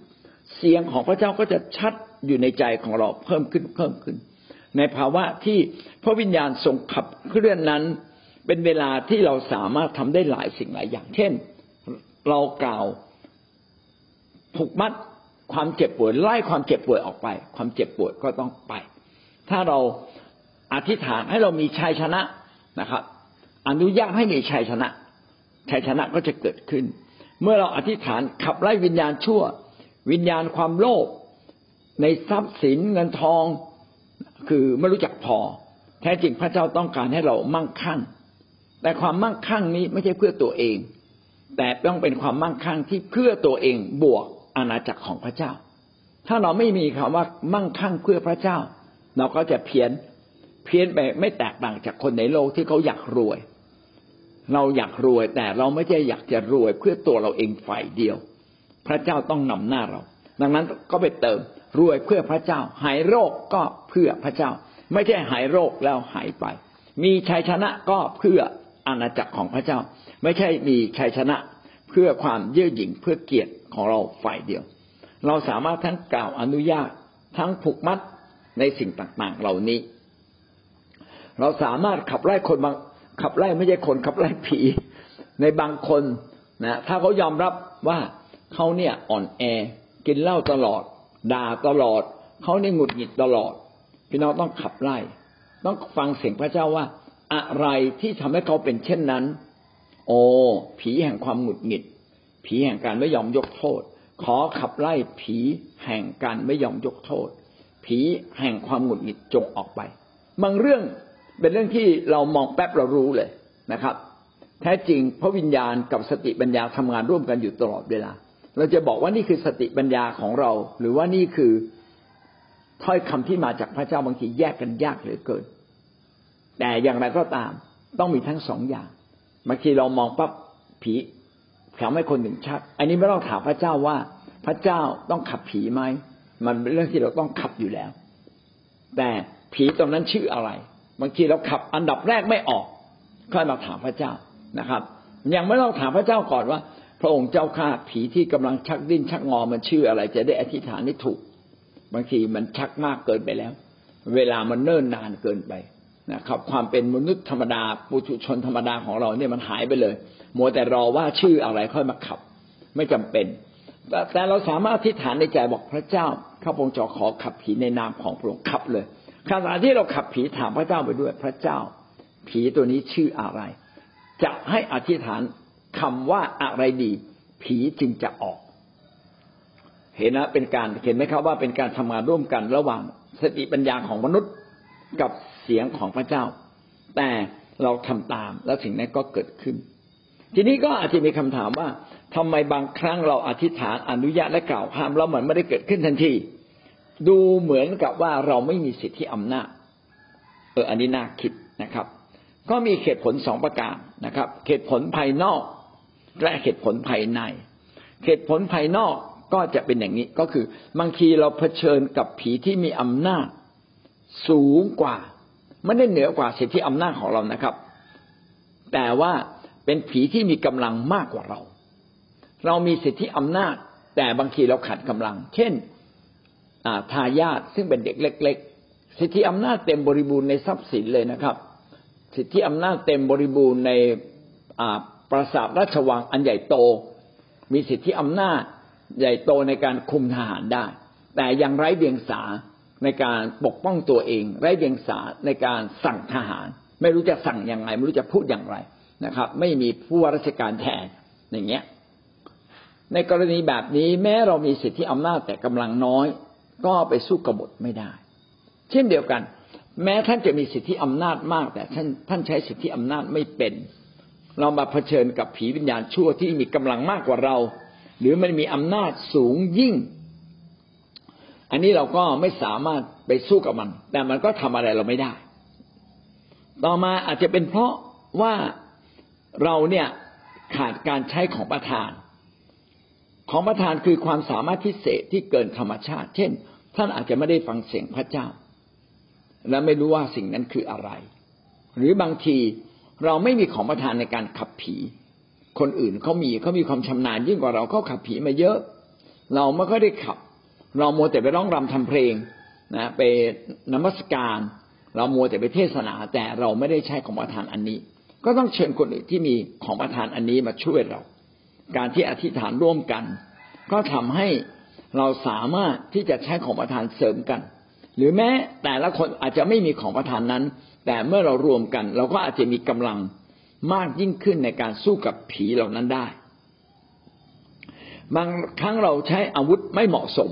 เสียงของพระเจ้าก็จะชัดอยู่ในใจของเราเพิ่มขึ้นเพิ่มขึ้น ในภาวะที่พระวิญญาณทรงขับเคลื่อนนั้น เป็นเวลาที่เราสามารถทำได้หลายสิ่งหลายอย่าง เช่น เรากล่าวผูกมัดความเจ็บปวยไล่ความเจ็บปวยออกไป ความเจ็บปวยก็ต้องไป ถ้าเรา อธิษฐานให้เรามีชัยชนะนะครับ อนุญาตให้มีชัยชนะ ชัยชนะก็จะเกิดขึ้น เมื่อเราอธิษฐานขับไล่วิญญาณชั่ว วิญญาณความโลภในทรัพย์สินเงินทอง คือไม่รู้จักพอ แท้จริงพระเจ้าต้องการให้เรามั่งคั่ง แต่ความมั่งคั่งนี้ไม่ใช่เพื่อตัวเอง แต่ต้องเป็นความมั่งคั่งที่เพื่อตัวเองบวกอาณาจักรของพระเจ้า ถ้าเราไม่มีคำว่ามั่งคั่งเพื่อพระเจ้า เราก็จะเพี้ยน เพี้ยนไปไม่แตกต่างจากคนในโลกที่เขาอยากรวย เราอยากรวยแต่เราไม่ใช่อยากจะรวยเพื่อตัวเราเองฝ่ายเดียว พระเจ้าต้องนำหน้าเรา ดังนั้นก็ไปเติมรวยเพื่อพระเจ้า หายโรคก็เพื่อพระเจ้า ไม่ใช่หายโรคแล้วหายไป มีชัยชนะก็เพื่ออาณาจักรของพระเจ้า ไม่ใช่มีชัยชนะเพื่อความเยื่อหยิ่งเพื่อเกียรติของเราฝ่ายเดียว เราสามารถทั้งกล่าวอนุญาตทั้งผูกมัดในสิ่งต่างๆ เหล่านี้ เราสามารถขับไล่คนบางขับไล่ไม่ใช่คนขับไล่ผีในบางคนนะถ้าเขายอมรับว่าเขาเนี่ยอ่อนแอ กินเหล้าตลอด ด่าตลอดเขาเนี่ยหงุดหงิดตลอด พี่น้องต้องขับไล่ ต้องฟังเสียงพระเจ้าว่า อะไรที่ทำให้เขาเป็นเช่นนั้น โอ้ผีแห่งความหงุดหงิด ผีแห่งการไม่ยอมยกโทษ ขอขับไล่ผีแห่งการไม่ยอมยกโทษ ผีแห่งความหงุดหงิดจงออกไป บางเรื่อง เป็นเรื่องที่เรามองแป๊บเรารู้เลยนะครับ แท้จริงพระวิญญาณกับสติปัญญาทำงานร่วมกันอยู่ตลอดเวลา เราจะบอกว่านี่คือสติปัญญาของเรา หรือว่านี่คือถ้อยคำที่มาจากพระเจ้าบางทีแยกกันยากเหลือเกิน แต่อย่างไรก็ตามต้องมีทั้งสองอย่างบางทีเรามองปั๊บผีทำให้คนหนึ่งชัก อันนี้ไม่ต้องถามพระเจ้าว่า พระเจ้าต้องขับผีไหมมันเป็นเรื่องที่เราต้องขับอยู่แล้ว แต่ผีตรงนั้นชื่ออะไร บางทีเราขับอันดับแรกไม่ออกค่อยมาถามพระเจ้านะครับ ยังไม่ต้องถามพระเจ้าก่อนว่า พระองค์เจ้าข้าผีที่กำลังชักดิ้นชักงอมันชื่ออะไร จะได้อธิษฐานได้ถูก บางทีมันชักมากเกินไปแล้ว เวลามันเนิ่นนานเกินไปนะครับความเป็นมนุษย์ธรรมดาปุถุชนธรรมดาของเราเนี่ยมันหายไปเลยมัวแต่รอว่าชื่ออะไรค่อยมาขับ ไม่จำเป็น แต่เราสามารถที่ฐานในใจบอกพระเจ้าข้าพงศ์จะขอขับผีในนามของพระองค์ขับเลย ขณะที่เราขับผีถามพระเจ้าไปด้วยพระเจ้า ผีตัวนี้ชื่ออะไร จะให้อธิษฐานคำว่าอะไรดี ผีจึงจะออก เห็นนะเป็นการเห็นไหมครับว่าเป็นการทำงานร่วมกันระหว่างสติปัญญาของมนุษย์กับเสียงของพระเจ้า แต่เราทำตามแล้วสิ่งนั้นก็เกิดขึ้น ทีนี้ก็อาจจะมีคำถามว่าทำไมบางครั้งเราอธิษฐานอนุญาตและกล่าวห้ามแล้วมันไม่ได้เกิดขึ้นทันที ดูเหมือนกับว่าเราไม่มีสิทธิอำนาจ เอออันนี้น่าคิดนะครับ ก็มีเหตุผลสองประการนะครับเหตุผลภายนอกและเหตุผลภายในเหตุผลภายนอกก็จะเป็นอย่างนี้ก็คือบางทีเราเผชิญกับผีที่มีอำนาจ สูงกว่าไม่ได้เหนือกว่าสิทธิอำนาจของเรานะครับ แต่ว่าเป็นผีที่มีกำลังมากกว่าเรา เรามีสิทธิอำนาจ แต่บางทีเราขัดกำลัง เช่น ทายาทซึ่งเป็นเด็กเล็ก ๆ สิทธิอำนาจเต็มบริบูรณ์ในทรัพย์สินเลยนะครับ สิทธิอำนาจเต็มบริบูรณ์ในปราสาทราชวังอันใหญ่โต มีสิทธิอำนาจใหญ่โตในการคุมทหารได้ แต่ยังไร้เดียงสาในการปกป้องตัวเอง ไร้เดียงสาในการสั่งทหาร ไม่รู้จะสั่งยังไง ไม่รู้จะพูดอย่างไรนะครับ ไม่มีผู้ว่าราชการแทนอย่างเงี้ยในกรณีแบบนี้แม้เรามีสิทธิอำนาจแต่กำลังน้อย ก็ไปสู้กบฏไม่ได้ เช่นเดียวกัน แม้ท่านจะมีสิทธิอำนาจมาก แต่ท่านท่านใช้สิทธิอำนาจไม่เป็น เรามาเผชิญกับผีวิญญาณชั่วที่มีกำลังมากกว่าเรา หรือมันมีอำนาจสูงยิ่ง อันนี้เราก็ไม่สามารถไปสู้กับมัน แต่มันก็ทำอะไรเราไม่ได้ ต่อมาอาจจะเป็นเพราะว่าเราเนี่ยขาดการใช้ของประทาน ของประทานคือความสามารถพิเศษที่เกินธรรมชาติ เช่น ท่านอาจจะไม่ได้ฟังเสียงพระเจ้า และไม่รู้ว่าสิ่งนั้นคืออะไร หรือบางทีเราไม่มีของประทานในการขับผี คนอื่นเขามีเขามีความชำนาญยิ่งกว่าเราเขาขับผีมาเยอะ เราไม่ค่อยได้ขับ เราโมแต่ไปร้องรำทำเพลงนะไปนมัสการ เราโมแต่ไปเทศนา แต่เราไม่ได้ใช้ของประทานอันนี้ ก็ต้องเชิญคนอื่นที่มีของประทานอันนี้มาช่วยเรา การที่อธิษฐานร่วมกัน ก็ทำให้เราสามารถที่จะใช้ของประทานเสริมกัน หรือแม้แต่ละคนอาจจะไม่มีของประทานนั้น แต่เมื่อเรารวมกัน เราก็อาจจะมีกำลังมากยิ่งขึ้นในการสู้กับผีเหล่านั้นได้ บางครั้งเราใช้อาวุธไม่เหมาะสม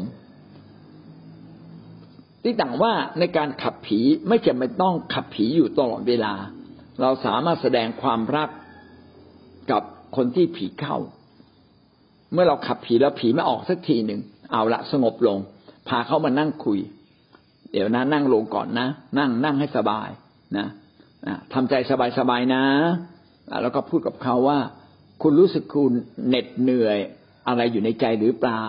ที่ต่างว่าในการขับผีไม่จำเป็นต้องขับผีอยู่ตลอดเวลา เราสามารถแสดงความรักกับคนที่ผีเข้า เมื่อเราขับผีแล้วผีไม่ออกสักทีหนึ่งเอาละสงบลง พาเขามานั่งคุย เดี๋ยวนะนั่งลงก่อนนะ นั่งนั่งให้สบายนะทำใจสบายๆนะ แล้วก็พูดกับเขาว่า คุณรู้สึกคุณเหน็ดเหนื่อยอะไรอยู่ในใจหรือเปล่า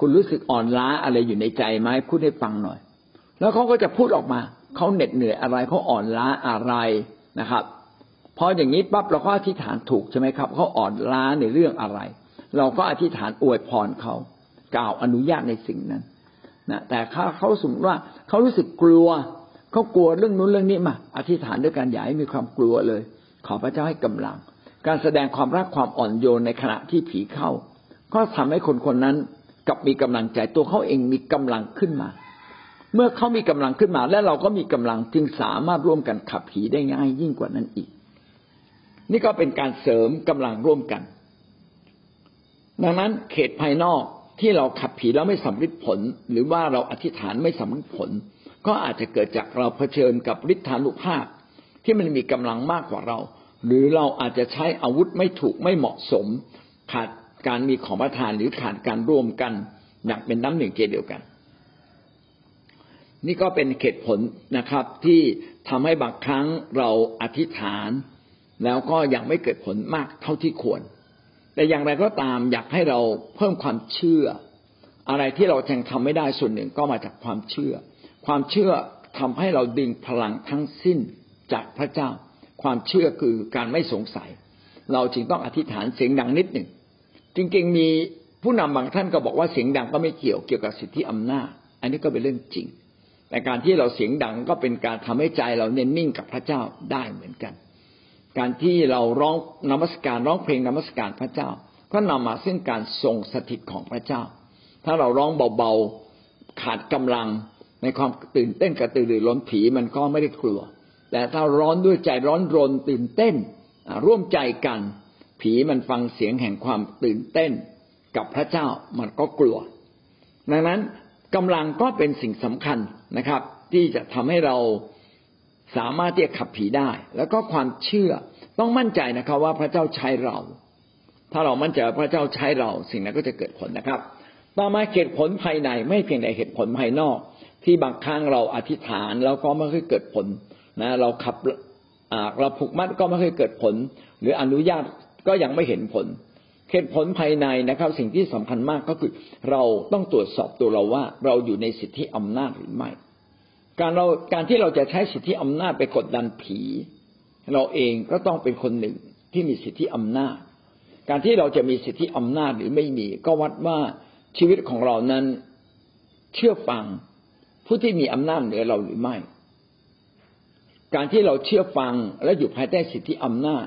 คุณรู้สึกอ่อนล้าอะไรอยู่ในใจไหมพูดให้ฟังหน่อย แล้วเขาก็จะพูดออกมาเขาเหน็ดเหนื่อยอะไรเขาอ่อนล้าอะไรนะครับพพออย่างนี้ปั๊บเราก็อธิษฐานถูกใช่ไหมครับเขาอ่อนล้าในเรื่องอะไร เราก็อธิษฐานอวยพรเขากล่าวอนุญาตในสิ่งนั้นนะแต่ถ้าเขาสมมติว่าเขารู้สึกกลัวเขากลัวเรื่องนู้นเรื่องนี้มาอธิษฐานด้วยการอย่าให้มีความกลัวเลย ขอพระเจ้าให้กำลัง การแสดงความรักความอ่อนโยนในขณะที่ผีเข้า ก็ทำให้คนคนนั้นกับมีกำลังใจตัวเขาเองมีกำลังขึ้นมา เมื่อเขามีกำลังขึ้นมา และเราก็มีกำลังจึงสามารถร่วมกันขับผีได้ง่ายยิ่งกว่านั้นอีก นี่ก็เป็นการเสริมกำลังร่วมกัน ดังนั้นเขตภายนอกที่เราขับผีแล้วไม่สำเร็จผล หรือว่าเราอธิษฐานไม่สำเร็จผล ก็อาจจะเกิดจากเราเผชิญกับฤทธานุภาพ ที่มันมีกำลังมากกว่าเรา หรือเราอาจจะใช้อาวุธไม่ถูกไม่เหมาะสม ขาดการมีของประทานหรือขาดการร่วมกันอย่างเป็นน้ำหนึ่งใจเดียวกัน นี่ก็เป็นเหตุผลนะครับ ที่ทำให้บางครั้งเราอธิษฐาน แล้วก็ยังไม่เกิดผลมากเท่าที่ควร แต่อย่างไรก็ตามอยากให้เราเพิ่มความเชื่อ อะไรที่เรายังทำไม่ได้ส่วนหนึ่งก็มาจากความเชื่อ ความเชื่อทำให้เราดึงพลังทั้งสิ้นจากพระเจ้า ความเชื่อคือการไม่สงสัย เราจึงต้องอธิษฐานเสียงดังนิดหนึ่งจริงๆมีผู้นำบางท่านก็บอกว่าเสียงดังก็ไม่เกี่ยวเกี่ยวกับสิทธิอำนาจ อันนี้ก็เป็นเรื่องจริงแต่การที่เราเสียงดังก็เป็นการทำให้ใจเราเน้นนิ่งกับพระเจ้าได้เหมือนกัน การที่เราร้องนมัสการร้องเพลงนมัสการพระเจ้า ก็นำมาซึ่งการทรงสถิตของพระเจ้า ถ้าเราร้องเบาๆขาดกำลังในความตื่นเต้นกระตือรือร้นผีมันก็ไม่ได้กลัว แต่ถ้าร้อนด้วยใจร้อนรนตื่นเต้นร่วมใจกัน ผีมันฟังเสียงแห่งความตื่นเต้นกับพระเจ้ามันก็กลัว ดังนั้นกำลังก็เป็นสิ่งสำคัญนะครับ ที่จะทำให้เรา สามารถที่จะขับผีได้ แล้วก็ความเชื่อต้องมั่นใจนะครับ ว่าพระเจ้าใช้เรา ถ้าเรามั่นใจว่าพระเจ้าใช้เรา สิ่งนั้นก็จะเกิดผลนะครับ ต่อมาเหตุผลภายในไม่เพียงแต่เหตุผลภายนอก ที่บางครั้งเราอธิษฐานแล้วก็ไม่เคยเกิดผลนะเราขับเราผูกมัดก็ไม่เคยเกิดผล หรืออนุญาตก็ยังไม่เห็นผลเหตุผลภายในนะครับ สิ่งที่สำคัญมากก็คือ เราต้องตรวจสอบตัวเราว่า เราอยู่ในสิทธิอำนาจหรือไม่ การเราการที่เราจะใช้สิทธิอำนาจไปกดดันผี เราเองก็ต้องเป็นคนหนึ่งที่มีสิทธิอำนาจ การที่เราจะมีสิทธิอำนาจหรือไม่มี ก็วัดว่าชีวิตของเรานั้นเชื่อฟังผู้ที่มีอำนาจเหนือเราหรือไม่ การที่เราเชื่อฟังและอยู่ภายใต้สิทธิอำนาจ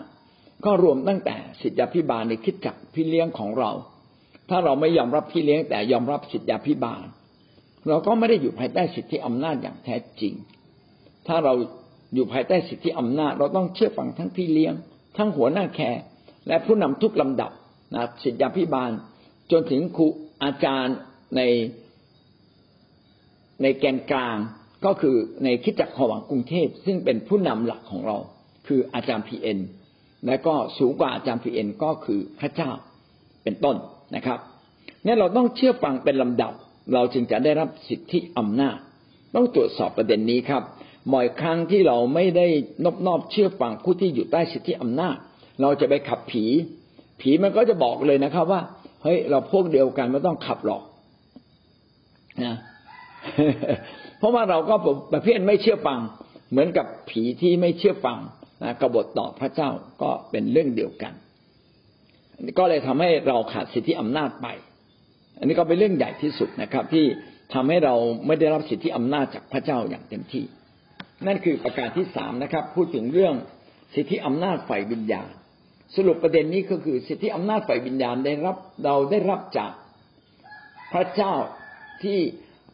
ก็รวมตั้งแต่สิทธิพิบาลในคิดจักพี่เลี้ยงของเรา ถ้าเราไม่ยอมรับพี่เลี้ยงแต่ยอมรับสิทธิพิบาล เราก็ไม่ได้อยู่ภายใต้สิทธิอำนาจอย่างแท้จริง ถ้าเราอยู่ภายใต้สิทธิอำนาจ เราต้องเชื่อฟังทั้งพี่เลี้ยง ทั้งหัวหน้าแคร์และผู้นำทุกลำดับนะสิทธิพิบาล จนถึงครูอาจารย์ในในแกนกลางก็คือในคิดจักรขวังกรุงเทพซึ่งเป็นผู้นำหลักของเรา คืออาจารย์พีเอ็นและก็สูงกว่าอาจารย์พีเอ็นก็คือพระเจ้าเป็นต้นนะครับเนี่ยเราต้องเชื่อฟังเป็นลำดับ เราจึงจะได้รับสิทธิอำนาจ ต้องตรวจสอบประเด็นนี้ครับบ่อยครั้งที่เราไม่ได้นอบนอบเชื่อฟังผู้ที่อยู่ใต้สิทธิอำนาจ เราจะไปขับผี ผีมันก็จะบอกเลยนะครับ ว่าเฮ้ยเราพวกเดียวกันไม่ต้องขับหรอกนะเพราะว่าเราก็ประเภทไม่เชื่อฟัง เหมือนกับผีที่ไม่เชื่อฟังนะกบฏต่อพระเจ้าก็เป็นเรื่องเดียวกัน ก็เลยทำให้เราขาดสิทธิอำนาจไป อันนี้ก็เป็นเรื่องใหญ่ที่สุดนะครับ ที่ทำให้เราไม่ได้รับสิทธิอำนาจจากพระเจ้าอย่างเต็มที่ นั่นคือประการที่สามนะครับ พูดถึงเรื่องสิทธิอำนาจฝ่ายวิญญาณ สรุปประเด็นนี้ก็คือสิทธิอำนาจฝ่ายวิญญาณได้รับเราได้รับจากพระเจ้าที่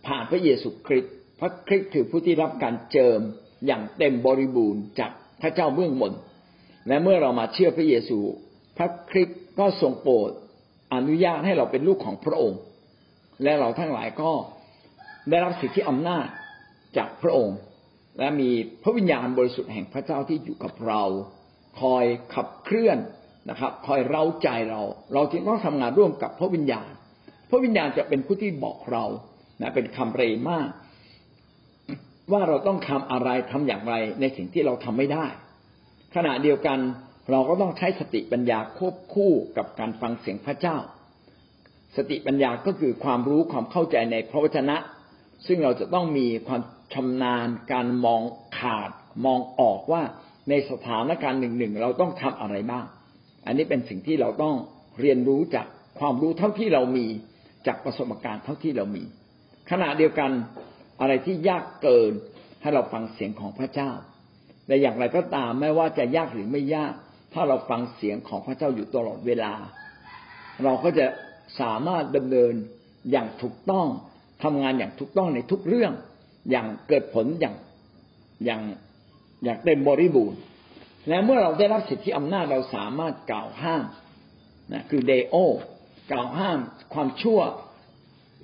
ผ่านพระเยซูคริสต์พระคริสต์คือผู้ที่รับการเจิมอย่างเต็มบริบูรณ์จากพระเจ้าเบื้องบนและเมื่อเรามาเชื่อพระเยซู พระคริสต์ก็ทรงโปรด อนุญาตให้เราเป็นลูกของพระองค์ และเราทั้งหลายก็ได้รับสิทธิอำนาจจากพระองค์ และมีพระวิญญาณบริสุทธิ์แห่งพระเจ้าที่อยู่กับเรา คอยขับเคลื่อนนะครับ คอยเร้าใจเรา เราจึงต้องทำงานร่วมกับพระวิญญาณ พระวิญญาณจะเป็นผู้ที่บอกเรานะเป็นคำเรมาก ว่าเราต้องทำอะไรทำอย่างไรในสิ่งที่เราทำไม่ได้ ขณะเดียวกัน เราก็ต้องใช้สติปัญญาควบคู่กับการฟังเสียงพระเจ้า สติปัญญาก็คือความรู้ความเข้าใจในพระวจนะ ซึ่งเราจะต้องมีความชำนาญการมองขาดมองออกว่าในสถานการณ์หนึ่งหนึ่งเราต้องทำอะไรบ้าง อันนี้เป็นสิ่งที่เราต้องเรียนรู้จากความรู้เท่าที่เรามีจากประสบการณ์เท่าที่เรามี ขณะเดียวกันอะไรที่ยากเกินให้เราฟังเสียงของพระเจ้าแต่อย่างไรก็ตามไม่ว่าจะยากหรือไม่ยาก ถ้าเราฟังเสียงของพระเจ้าอยู่ตลอดเวลา เราก็จะสามารถดำเนินอย่างถูกต้องทำงานอย่างถูกต้องในทุกเรื่อง อย่างเกิดผลอย่างอย่างอย่างเต็มบริบูรณ์ และเมื่อเราได้รับสิทธิอำนาจเราสามารถกล่าวห้ามนะคือเดโอกล่าวห้าม ความชั่ว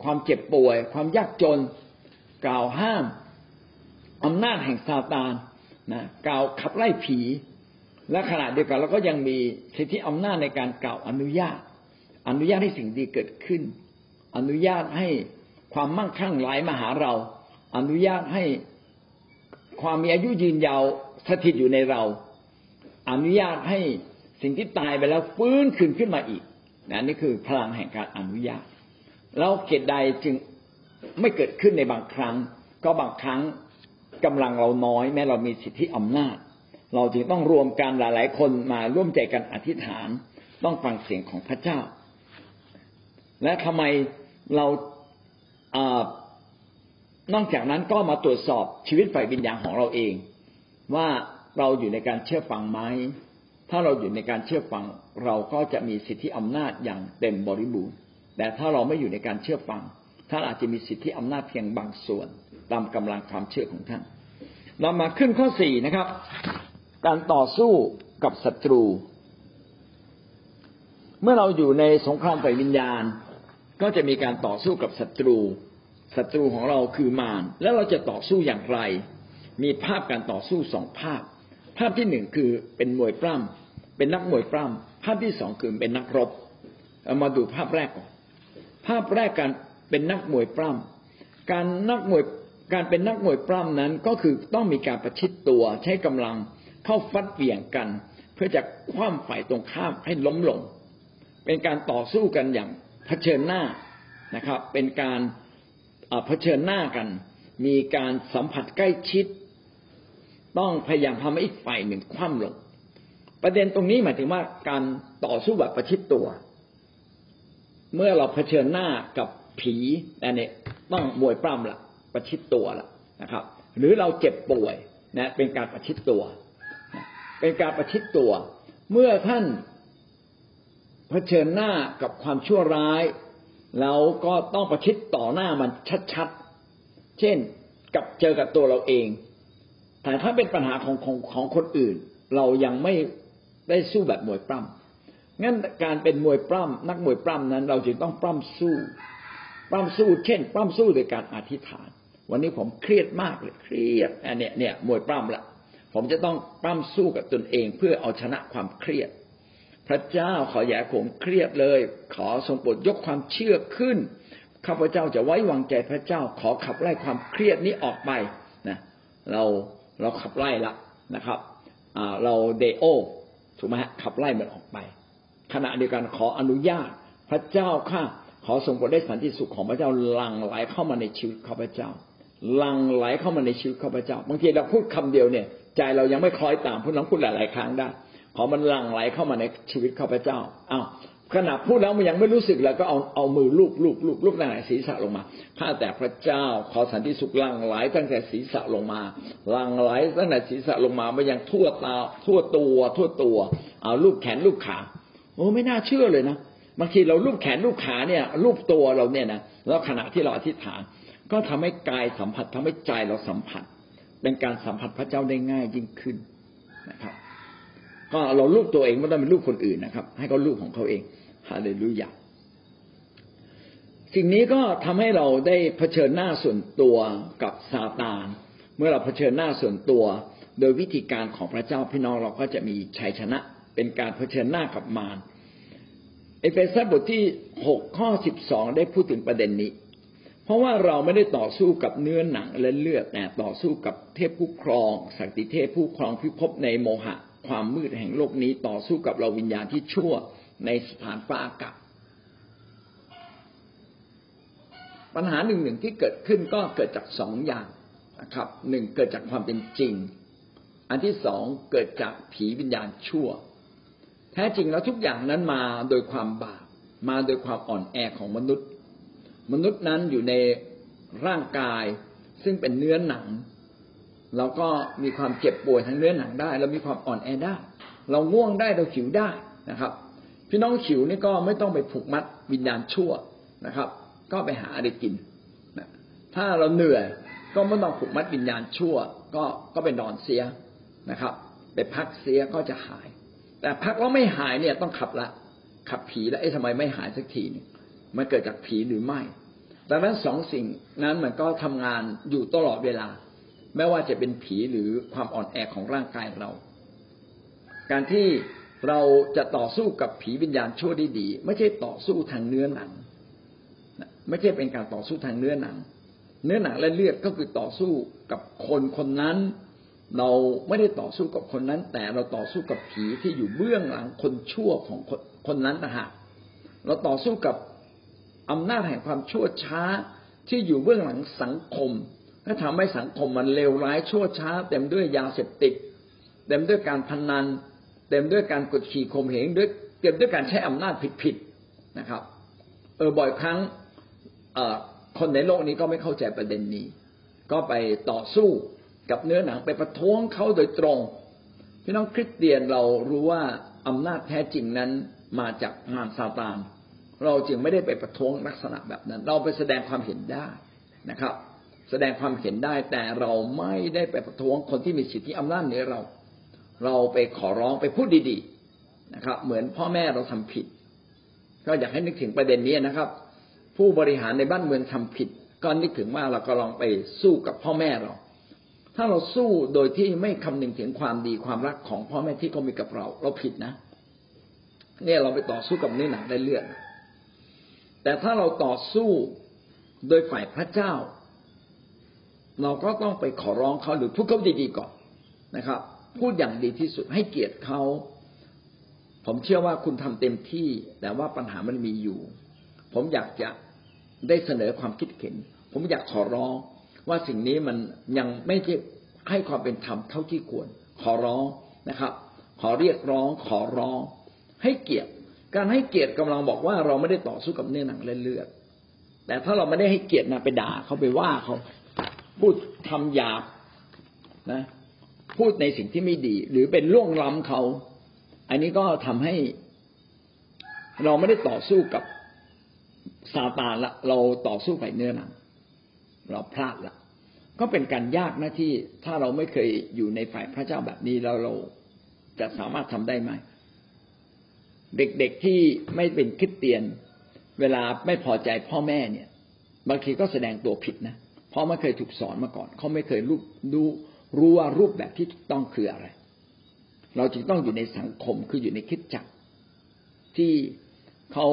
ความเจ็บป่วย ความยากจน กล่าวห้ามอำนาจแห่งซาตานนะกล่าวขับไล่ผี และขณะเดียวกันเราก็ยังมีสิทธิอำนาจในการกล่าวอนุญาต อนุญาตให้สิ่งดีเกิดขึ้น อนุญาตให้ความมั่งคั่งไหลมาหาเรา อนุญาตให้ความมีอายุยืนยาวสถิตอยู่ในเรา อนุญาตให้สิ่งที่ตายไปแล้วฟื้นขึ้นขึ้นมาอีกนะนี่คือพลังแห่งการอนุญาตแล้วเกิดใดจึงไม่เกิดขึ้นในบางครั้ง ก็บางครั้งกำลังเราน้อย แม้เรามีสิทธิอำนาจ เราจึงต้องรวมกันหลาย ๆ คนมาร่วมใจกันอธิษฐาน ต้องฟังเสียงของพระเจ้า และทำไมเรานอกจากนั้นก็มาตรวจสอบชีวิตฝ่ายวิญญาณของเราเอง ว่าเราอยู่ในการเชื่อฟังไหมถ้าเราอยู่ในการเชื่อฟัง เราก็จะมีสิทธิอำนาจอย่างเต็มบริบูรณ์ แต่ถ้าเราไม่อยู่ในการเชื่อฟังท่านอาจจะมีสิทธิอำนาจเพียงบางส่วน ตามกำลังความเชื่อของท่าน เรามาขึ้นข้อสี่นะครับ การต่อสู้กับศัตรู เมื่อเราอยู่ในสงครามฝ่ายวิญญาณ ก็จะมีการต่อสู้กับศัตรูศัตรูของเราคือมารแล้วเราจะต่อสู้อย่างไร มีภาพการต่อสู้สองภาพ ภาพที่หนึ่งคือเป็นมวยปล้ำเป็นนักมวยปล้ำภาพที่สองคือเป็นนักรบเอามาดูภาพแรกก่อนภาพแรกการเป็นนักมวยปล้ำการนักมวยการเป็นนักมวยปล้ำนั้นก็คือต้องมีการประชิดตัวใช้กำลัง เข้าฟัดเบี่ยงกัน เพื่อจะคว่ำฝ่ายตรงข้ามให้ล้มลง เป็นการต่อสู้กันอย่างเผชิญหน้านะครับ เป็นการเผชิญหน้ากัน มีการสัมผัสใกล้ชิด ต้องพยายามทำให้อีกฝ่ายหนึ่งคว่ำลง ประเด็นตรงนี้หมายถึงว่าการต่อสู้แบบประชิดตัว เมื่อเราเผชิญหน้ากับผีอันนี้ต้องมวยปล้ำละประชิดตัวละนะครับ หรือเราเจ็บป่วยนะเป็นการประชิดตัว เป็นการประชิดตัว เมื่อท่านเผชิญหน้ากับความชั่วร้ายเราก็ต้องประชิดต่อหน้ามันชัดๆ เช่นกับเจอกับตัวเราเอง แต่ถ้าเป็นปัญหาของของของคนอื่น เรายังไม่ได้สู้แบบมวยปล้ำงั้นการเป็นมวยปล้ำนักมวยปล้ำนั้น เราจึงต้องปล้ำสู้ปล้ำสู้ เช่นปล้ำสู้โดยการอธิษฐาน วันนี้ผมเครียดมากเลยเครียดอันเนี้ยเนี่ยมวยปล้ำละ ผมจะต้องปล้ำสู้กับตนเองเพื่อเอาชนะความเครียด พระเจ้าขออย่าผมเครียดเลย ขอทรงโปรดยกความเชื่อขึ้นข้าพเจ้าจะไว้วางใจพระเจ้า ขอขับไล่ความเครียดนี้ออกไปนะเราเราขับไล่ละนะครับเราเดโอถูกไหมฮะขับไล่มันออกไป ขณะเดียวกันขออนุญาต พระเจ้าข้าขอทรงโปรดได้สันติสุขของพระเจ้าหลั่งไหลเข้ามาในชีวิตข้าพเจ้าหลั่งไหลเข้ามาในชีวิตข้าพเจ้าบางทีเราพูดคำเดียวเนี่ย ใจเรายังไม่คล้อยตามพูดเราพูดหลาย ๆ ครั้งได้ ขอมันหลั่งไหลเข้ามาในชีวิตข้าพเจ้าอ้าวขณะพูดแล้วมันยังไม่รู้สึกแล้วก็เอาเอามือลูบลูบลูบลูบตั้งแต่ศีรษะลงมาข้าแต่พระเจ้าขอสันติสุขหลั่งไหลตั้งแต่ศีรษะลงมาหลั่งไหลตั้งแต่ศีรษะลงมาไปยังทั่วตาทั่วตัวทั่วตัวเอาลูบแขนลูบขาโอ้ไม่น่าเชื่อเลยนะบางทีเราลูบแขนลูบขาเนี่ยลูบตัวเราเนี่ยนะแล้วขณะที่เราอธิษฐาน ก็ทำให้กายสัมผัสทำให้ใจเราสัมผัส เป็นการสัมผัสพระเจ้าได้ง่ายยิ่งขึ้นนะครับ ก็เราลูกตัวเองไม่ต้องเป็นลูกคนอื่นนะครับ ให้เขาลูกของเขาเองฮาเลลูยาสิ่งนี้ก็ทำให้เราได้เผชิญหน้าส่วนตัวกับซาตาน เมื่อเราเผชิญหน้าส่วนตัว โดยวิธีการของพระเจ้าพี่น้องเราก็จะมีชัยชนะเป็นการเผชิญหน้ากับมารเอเฟซัสบทที่หกข้อสิบสองได้พูดถึงประเด็นนี้ เพราะว่าเราไม่ได้ต่อสู้กับเนื้อหนังและเลือดแต่ต่อสู้กับเทพผู้ครองสักติเทพผู้ครองพิภพในโมหะ ความมืดแห่งโลกนี้ต่อสู้กับเราวิญญาณที่ชั่วในสถานฟ้าอากาศปัญหาหนึ่งหนึ่งที่เกิดขึ้นก็เกิดจากสองอย่างนะครับหนึ่งเกิดจากความเป็นจริง อันที่สองเกิดจากผีวิญญาณชั่ว แท้จริงแล้วทุกอย่างนั้นมาโดยความบาปมาโดยความอ่อนแอของมนุษย์ มนุษย์นั้นอยู่ในร่างกาย ซึ่งเป็นเนื้อหนังเราก็มีความเจ็บป่วยทางเนื้อหนังได้ เรามีความอ่อนแอได้ เราง่วงได้เราหิวได้นะครับ พี่น้องหิวนี่ก็ไม่ต้องไปผูกมัดวิญญาณชั่วนะครับ ก็ไปหาอะไรกินนะถ้าเราเหนื่อยก็ไม่ต้องผูกมัดวิญญาณชั่ว ก็ก็ไปนอนเสียนะครับ ไปพักเสียก็จะหาย แต่พักแล้วไม่หายเนี่ยต้องขับละ ขับผีแล้วไอ้ทำไมไม่หายสักทีนึง มันเกิดจากผีหรือไม่ ดังนั้นสองสิ่งนั้นมันก็ทำงานอยู่ตลอดเวลา ไม่ว่าจะเป็นผีหรือความอ่อนแอของร่างกายเรา การที่เราจะต่อสู้กับผีวิญญาณชั่วได้ดี ไม่ใช่ต่อสู้ทางเนื้อหนัง ไม่ใช่เป็นการต่อสู้ทางเนื้อหนัง เนื้อหนังและเลือดก็คือต่อสู้กับคนคนนั้น เราไม่ได้ต่อสู้กับคนนั้น แต่เราต่อสู้กับผีที่อยู่เบื้องหลังคนชั่วของคนคนนั้นนะฮะเราต่อสู้กับ อำนาจแห่งความชั่วช้าที่อยู่เบื้องหลังสังคมและทำให้สังคมมันเลวร้ายชั่วช้า เต็มด้วยยาเสพติดเต็มด้วยการพนัน เต็มด้วยการกดขี่ข่มเหงด้วยเต็มด้วยการใช้อำนาจผิดๆนะครับ เออบ่อยครั้งคนในโลกนี้ก็ไม่เข้าใจประเด็นนี้ ก็ไปต่อสู้กับเนื้อหนังไปประท้วงเขาโดยตรงพี่น้องคริสเตียนเรารู้ว่าอำนาจแท้จริงนั้นมาจากมารซาตาน เราจึงไม่ได้ไปประท้วงลักษณะแบบนั้น เราไปแสดงความเห็นได้นะครับ แสดงความเห็นได้แต่เราไม่ได้ไปประท้วงคนที่มีสิทธิอำนาจเหนือเรา เราไปขอร้องไปพูดดีๆนะครับ เหมือนพ่อแม่เราทำผิด ก็อยากให้นึกถึงประเด็นนี้นะครับ ผู้บริหารในบ้านเมืองทำผิด ก็นึกถึงว่าเราก็ลองไปสู้กับพ่อแม่เรา ถ้าเราสู้โดยที่ไม่คำนึงถึงความดีความรักของพ่อแม่ที่เขามีกับเรา เราผิดนะ เนี่ยเราไปต่อสู้กับเนื้อหนังได้เลือด แต่ถ้าเราต่อสู้โดยฝ่ายพระเจ้า เราก็ต้องไปขอร้องเขาหรือพูดเขาดีๆก่อนนะครับ พูดอย่างดีที่สุดให้เกียรติเขาผมเชื่อว่าคุณทำเต็มที่ แต่ว่าปัญหามันมีอยู่ ผมอยากจะได้เสนอความคิดเห็น ผมอยากขอร้องว่าสิ่งนี้มันยังไม่ให้ความเป็นธรรมเท่าที่ควร ขอร้องนะครับ ขอเรียกร้อง ขอร้อง ให้เกียรติ การให้เกียรติกำลังบอกว่าเราไม่ได้ต่อสู้กับเนื้อหนังเลือด แต่ถ้าเราไม่ได้ให้เกียรตินะไปด่าเขาไปว่าเขาพูดทำหยาบนะ พูดในสิ่งที่ไม่ดี หรือเป็นล่วงล้ำเขา อันนี้ก็ทำให้ เราไม่ได้ต่อสู้กับซาตานละ เราต่อสู้ไปเนื้อหนัง เราพลาดละก็เป็นการยากน้าที่ถ้าเราไม่เคยอยู่ในฝ่ายพระเจ้าแบบนี้แล้วเราจะสามารถทำได้ไหม เด็กๆที่ไม่เป็นคริสเตียน เวลาไม่พอใจพ่อแม่เนี่ย บางทีก็แสดงตัวผิดนะเพราะไม่เคยถูกสอนมาก่อน เขาไม่เคยรู้ดูรู้ว่ารูปแบบที่ถูกต้องคืออะไร เราจึงต้องอยู่ในสังคมคืออยู่ในคิดจักร ที่เขา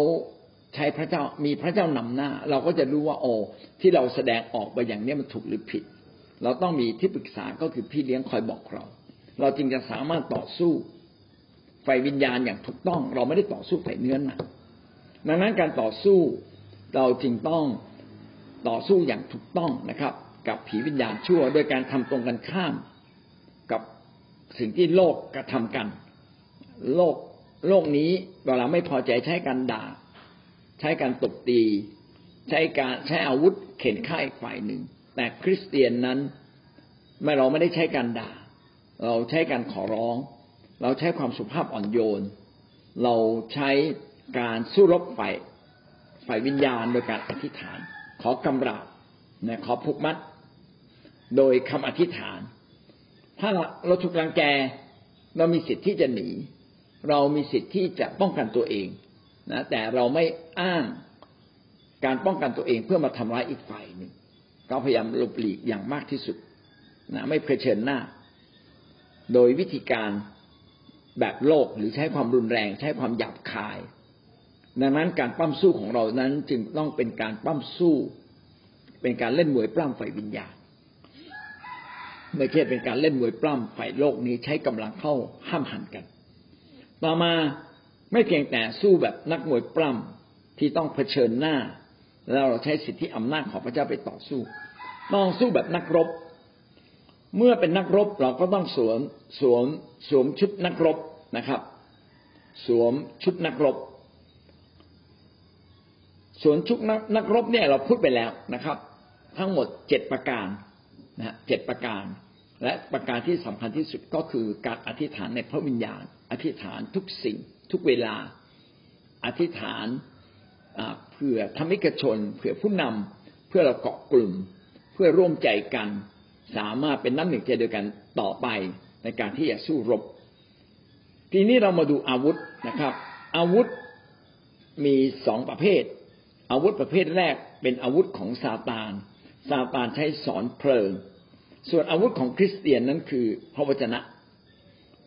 ใช้พระเจ้ามีพระเจ้านำหน้า เราก็จะรู้ว่าโอ้ที่เราแสดงออกไปอย่างนี้มันถูกหรือผิด เราต้องมีที่ปรึกษาก็คือพี่เลี้ยงคอยบอกเรา เราจึงจะสามารถต่อสู้ ไฟวิญญาณอย่างถูกต้อง เราไม่ได้ต่อสู้ไฟเนื้อหนักดังนั้นการต่อสู้เราจึงต้องต่อสู้อย่างถูกต้องนะครับ กับผีวิญญาณชั่วโดยการทำตรงกันข้าม กับสิ่งที่โลกกระทำกัน โลกโลกนี้เวลาไม่พอใจใช้การด่า ใช้การตบตี ใช้การใช้อาวุธเข็นฆ่าอีกฝ่ายหนึ่ง แต่คริสเตียนนั้นไม่เราไม่ได้ใช้การด่า เราใช้การขอร้อง เราใช้ความสุภาพอ่อนโยน เราใช้การสู้รบฝ่ายฝ่ายวิญญาณโดยการอธิษฐาน ขอกำราบนะขอผูกมัด โดยคำอธิษฐาน ถ้าเราถูกรังแก เรามีสิทธิ์ที่จะหนี เรามีสิทธิ์ที่จะป้องกันตัวเองนะแต่เราไม่อ้างการป้องกันตัวเองเพื่อมาทำร้ายอีกฝ่ายหนึ่งเราพยายามหลบหลีกอย่างมากที่สุดนะไม่เผชิญหน้า โดยวิธีการ แบบโลกหรือใช้ความรุนแรงใช้ความหยาบคาย ดังนั้นการปั้มสู้ของเรานั้นจึงต้องเป็นการปั้มสู้ เป็นการเล่นมวยปล้ำฝ่ายวิญญาณไม่ใช่เป็นการเล่นมวยปล้ำฝ่ายโลกนี้ใช้กำลังเข้าห้ามหันกัน ต่อมาไม่เพียงแต่สู้แบบนักมวยปล้ำที่ต้องเผชิญหน้า แล้วเราใช้สิทธิอำนาจของพระเจ้าไปต่อสู้ต้องสู้แบบนักรบ เมื่อเป็นนักรบเราก็ต้องสวมสวมสวมชุดนักรบนะครับ สวมชุดนักรบสวมชุดนักนักรบเนี่ยเราพูดไปแล้วนะครับ ทั้งหมดเจ็ดประการนะเจ็ดประการ และประการที่สำคัญที่สุดก็คือการอธิษฐานในพระวิญญาณ อธิษฐานทุกสิ่ง ทุกเวลา อธิษฐานเพื่อธรรมิกชนเพื่อผู้นำเพื่อเราเกาะกลุ่ม เพื่อร่วมใจกัน สามารถเป็นน้ำหนึ่งใจเดียวกันต่อไปในการที่จะสู้รบ ทีนี้เรามาดูอาวุธนะครับ อาวุธมีสองประเภท อาวุธประเภทแรกเป็นอาวุธของซาตานซาตานใช้สอนเพลิง ส่วนอาวุธของคริสเตียนนั้นคือพระวจนะ